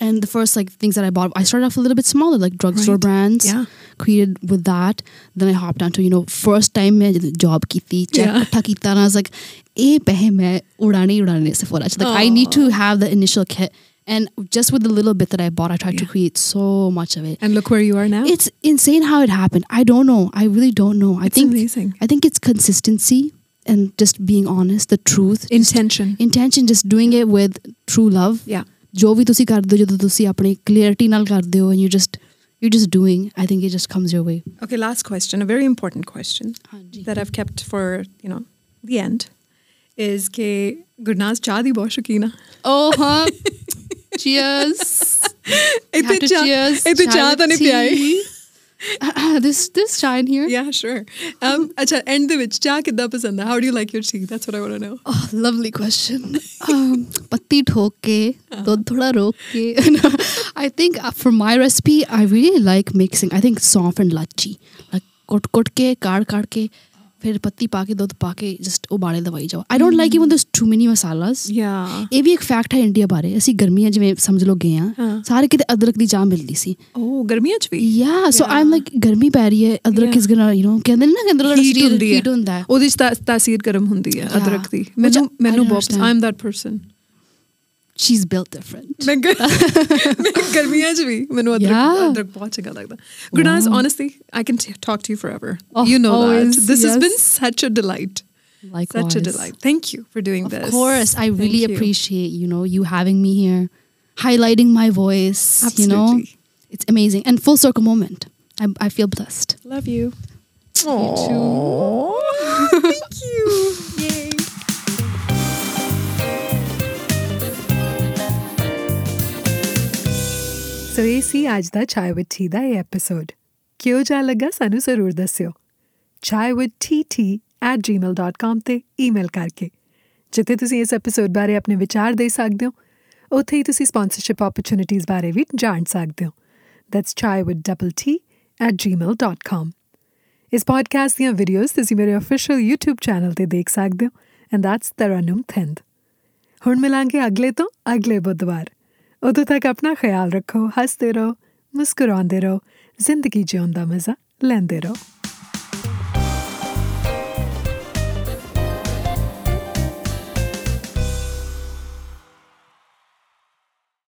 [SPEAKER 2] and the first like things that I bought, I started off a little bit smaller, like drugstore
[SPEAKER 1] right.
[SPEAKER 2] brands.
[SPEAKER 1] Yeah.
[SPEAKER 2] Created with that. Then I hopped onto, you know, first time I job ki thi, check
[SPEAKER 1] yeah.
[SPEAKER 2] and I was like, eh, udane udane se Like Aww. I need to have the initial kit. And just with the little bit that I bought, I tried
[SPEAKER 1] yeah.
[SPEAKER 2] to create so much of it.
[SPEAKER 1] And look where you are now.
[SPEAKER 2] It's insane how it happened. I don't know. I really don't know. I
[SPEAKER 1] it's
[SPEAKER 2] think
[SPEAKER 1] amazing.
[SPEAKER 2] I think it's consistency and just being honest, the truth. Intention. Just,
[SPEAKER 1] intention,
[SPEAKER 2] just doing it with true love.
[SPEAKER 1] Yeah
[SPEAKER 2] ਜੋ ਵੀ ਤੁਸੀਂ ਕਰਦੇ ਹੋ ਜਦੋਂ ਤੁਸੀਂ ਆਪਣੀ clarity ਨਾਲ ਕਰਦੇ ਹੋ and you just you're just doing I think it just comes your way
[SPEAKER 1] Okay, last question, a very important question
[SPEAKER 2] ਹਾਂਜੀ
[SPEAKER 1] that I've kept for, you know, the end is ਕਿ ਗੁਰਨਾਜ਼ ਚਾਹ ਦੀ ਬਹੁਤ ਸ਼ੌਕੀਨ ਆ
[SPEAKER 2] oh huh cheers
[SPEAKER 1] ਇੱਥੇ
[SPEAKER 2] Have to
[SPEAKER 1] ਚਾਹ
[SPEAKER 2] cheers
[SPEAKER 1] ਇੱਥੇ
[SPEAKER 2] Chai
[SPEAKER 1] ਚਾਹ ਤਾਂ
[SPEAKER 2] with
[SPEAKER 1] ਨਹੀਂ ਪਿਆਈ
[SPEAKER 2] tea. this this shine here.
[SPEAKER 1] Yeah, sure. Um, acha, end the witch. ਚਾਹ ਕਿੱਦਾਂ ਪਸੰਦ How do you like your tea? That's what I want to know.
[SPEAKER 2] Oh, lovely question. Um, ਪੱਤੀ ਠੋਕ ਕੇ ਦੁੱਧ ਥੋੜਾ ਰੋਕ think uh, for my recipe I really like mixing I think soft and lachi like coat coat ke, ਕਾੜ ਕਾੜ ke. ਫਿਰ ਪੱਤੀ ਪਾ ਕੇ ਦੁੱਧ ਪਾ ਕੇ ਜਸਟ ਉਬਾਲੇ ਦਵਾਈ ਜਾਓ। I don't like even this too many masalas
[SPEAKER 1] ਯਾ
[SPEAKER 2] ਇਹ ਵੀ ਇੱਕ ਫੈਕਟ ਹੈ ਇੰਡੀਆ ਬਾਰੇ। ਅਸੀਂ ਗਰਮੀਆਂ ਜਿਵੇਂ ਸਮਝ ਲਓ ਗਏ ਆ ਸਾਰੇ ਕਿਤੇ ਅਦਰਕ ਦੀ ਚਾਹ ਮਿਲਦੀ ਸੀ।
[SPEAKER 1] ਓ ਗਰਮੀਆਂ ਚ ਵੀ?
[SPEAKER 2] ਯਾ ਸੋ
[SPEAKER 1] ਆਈ
[SPEAKER 2] ਐਮ ਲਾਈਕ ਗਰਮੀ ਪੈ ਰਹੀ ਹੈ ਅਦਰਕ ਇਸ ਗੋਣਾ ਯੂ نو ਕਹਿੰਦੇ ਨਾ ਕਹਿੰਦੇ ਉਹਦਾ ਸਰੀਰ
[SPEAKER 1] ਹੀਟ ਹੁੰਦਾ ਹੈ। ਉਹਦੀ ਤਾਸੀਰ ਗਰਮ ਹੁੰਦੀ ਹੈ ਅਦਰਕ ਦੀ। ਮੈਨੂੰ ਮੈਨੂੰ ਬਹੁਤ I am that person
[SPEAKER 2] she's built different.
[SPEAKER 1] मैं गर्मियाँ जब भी
[SPEAKER 2] मैंने
[SPEAKER 1] अदरक अदरक बहुत चंगा लगता
[SPEAKER 2] Gurnaz,
[SPEAKER 1] honestly, I can t- talk to you forever.
[SPEAKER 2] Oh,
[SPEAKER 1] you know
[SPEAKER 2] always,
[SPEAKER 1] that. This
[SPEAKER 2] yes.
[SPEAKER 1] has been such a delight.
[SPEAKER 2] Likewise.
[SPEAKER 1] Such a delight. Thank you for doing
[SPEAKER 2] of
[SPEAKER 1] this.
[SPEAKER 2] Of course, I
[SPEAKER 1] Thank
[SPEAKER 2] really
[SPEAKER 1] you.
[SPEAKER 2] appreciate, you know, you having me here, highlighting my voice, Absolutely. you know. It's amazing and full circle moment. I, I feel blessed.
[SPEAKER 1] Love you. Aww.
[SPEAKER 2] You too.
[SPEAKER 1] Thank you. ਸੋ ਇਹ ਸੀ ਅੱਜ ਦਾ ਚਾਹ with T ਦਾ ਇਹ episode. ਕਿਉਂ ਜਾ ਲੱਗਾ ਸਾਨੂੰ ਜ਼ਰੂਰ ਦੱਸਿਓ। chaiwithtt@gmail.com ਤੇ ਈਮੇਲ ਕਰਕੇ। ਜਿੱਥੇ ਤੁਸੀਂ ਇਸ ਐਪੀਸੋਡ ਬਾਰੇ ਆਪਣੇ ਵਿਚਾਰ ਦੇ ਸਕਦੇ ਹੋ, ਉੱਥੇ ਹੀ ਤੁਸੀਂ ਸਪਾਂਸਰਸ਼ਿਪ ਓਪਰਚ्युनिटीज ਬਾਰੇ ਵੀ ਜਾਣ ਸਕਦੇ ਹੋ। That's chaiwithtt@gmail.com ਇਸ ਪੋਡਕਾਸਟ ਦੀਆਂ ਵੀਡੀਓਜ਼ ਤੁਸੀਂ ਮੇਰੇ ਅਫੀਸ਼ੀਅਲ YouTube ਚੈਨਲ ਤੇ ਦੇਖ ਸਕਦੇ ਹੋ ਐਂਡ that's ਤਰਨਮ ਥਿੰਦ ਹੁਣ ਮਿਲਾਂਗੇ ਅਗਲੇ ਤੋਂ ਅਗਲੇ ਬੁੱਧਵਾਰ। ਉਦੋਂ ਤੱਕ ਆਪਣਾ ਖਿਆਲ ਰੱਖੋ, ਹੱਸਦੇ ਰਹੋ, ਮੁਸਕਰਾਉਂਦੇ ਰਹੋ, ਜ਼ਿੰਦਗੀ ਜਿਉਣ ਦਾ ਮਜ਼ਾ ਲੈਂਦੇ ਰਹੋ।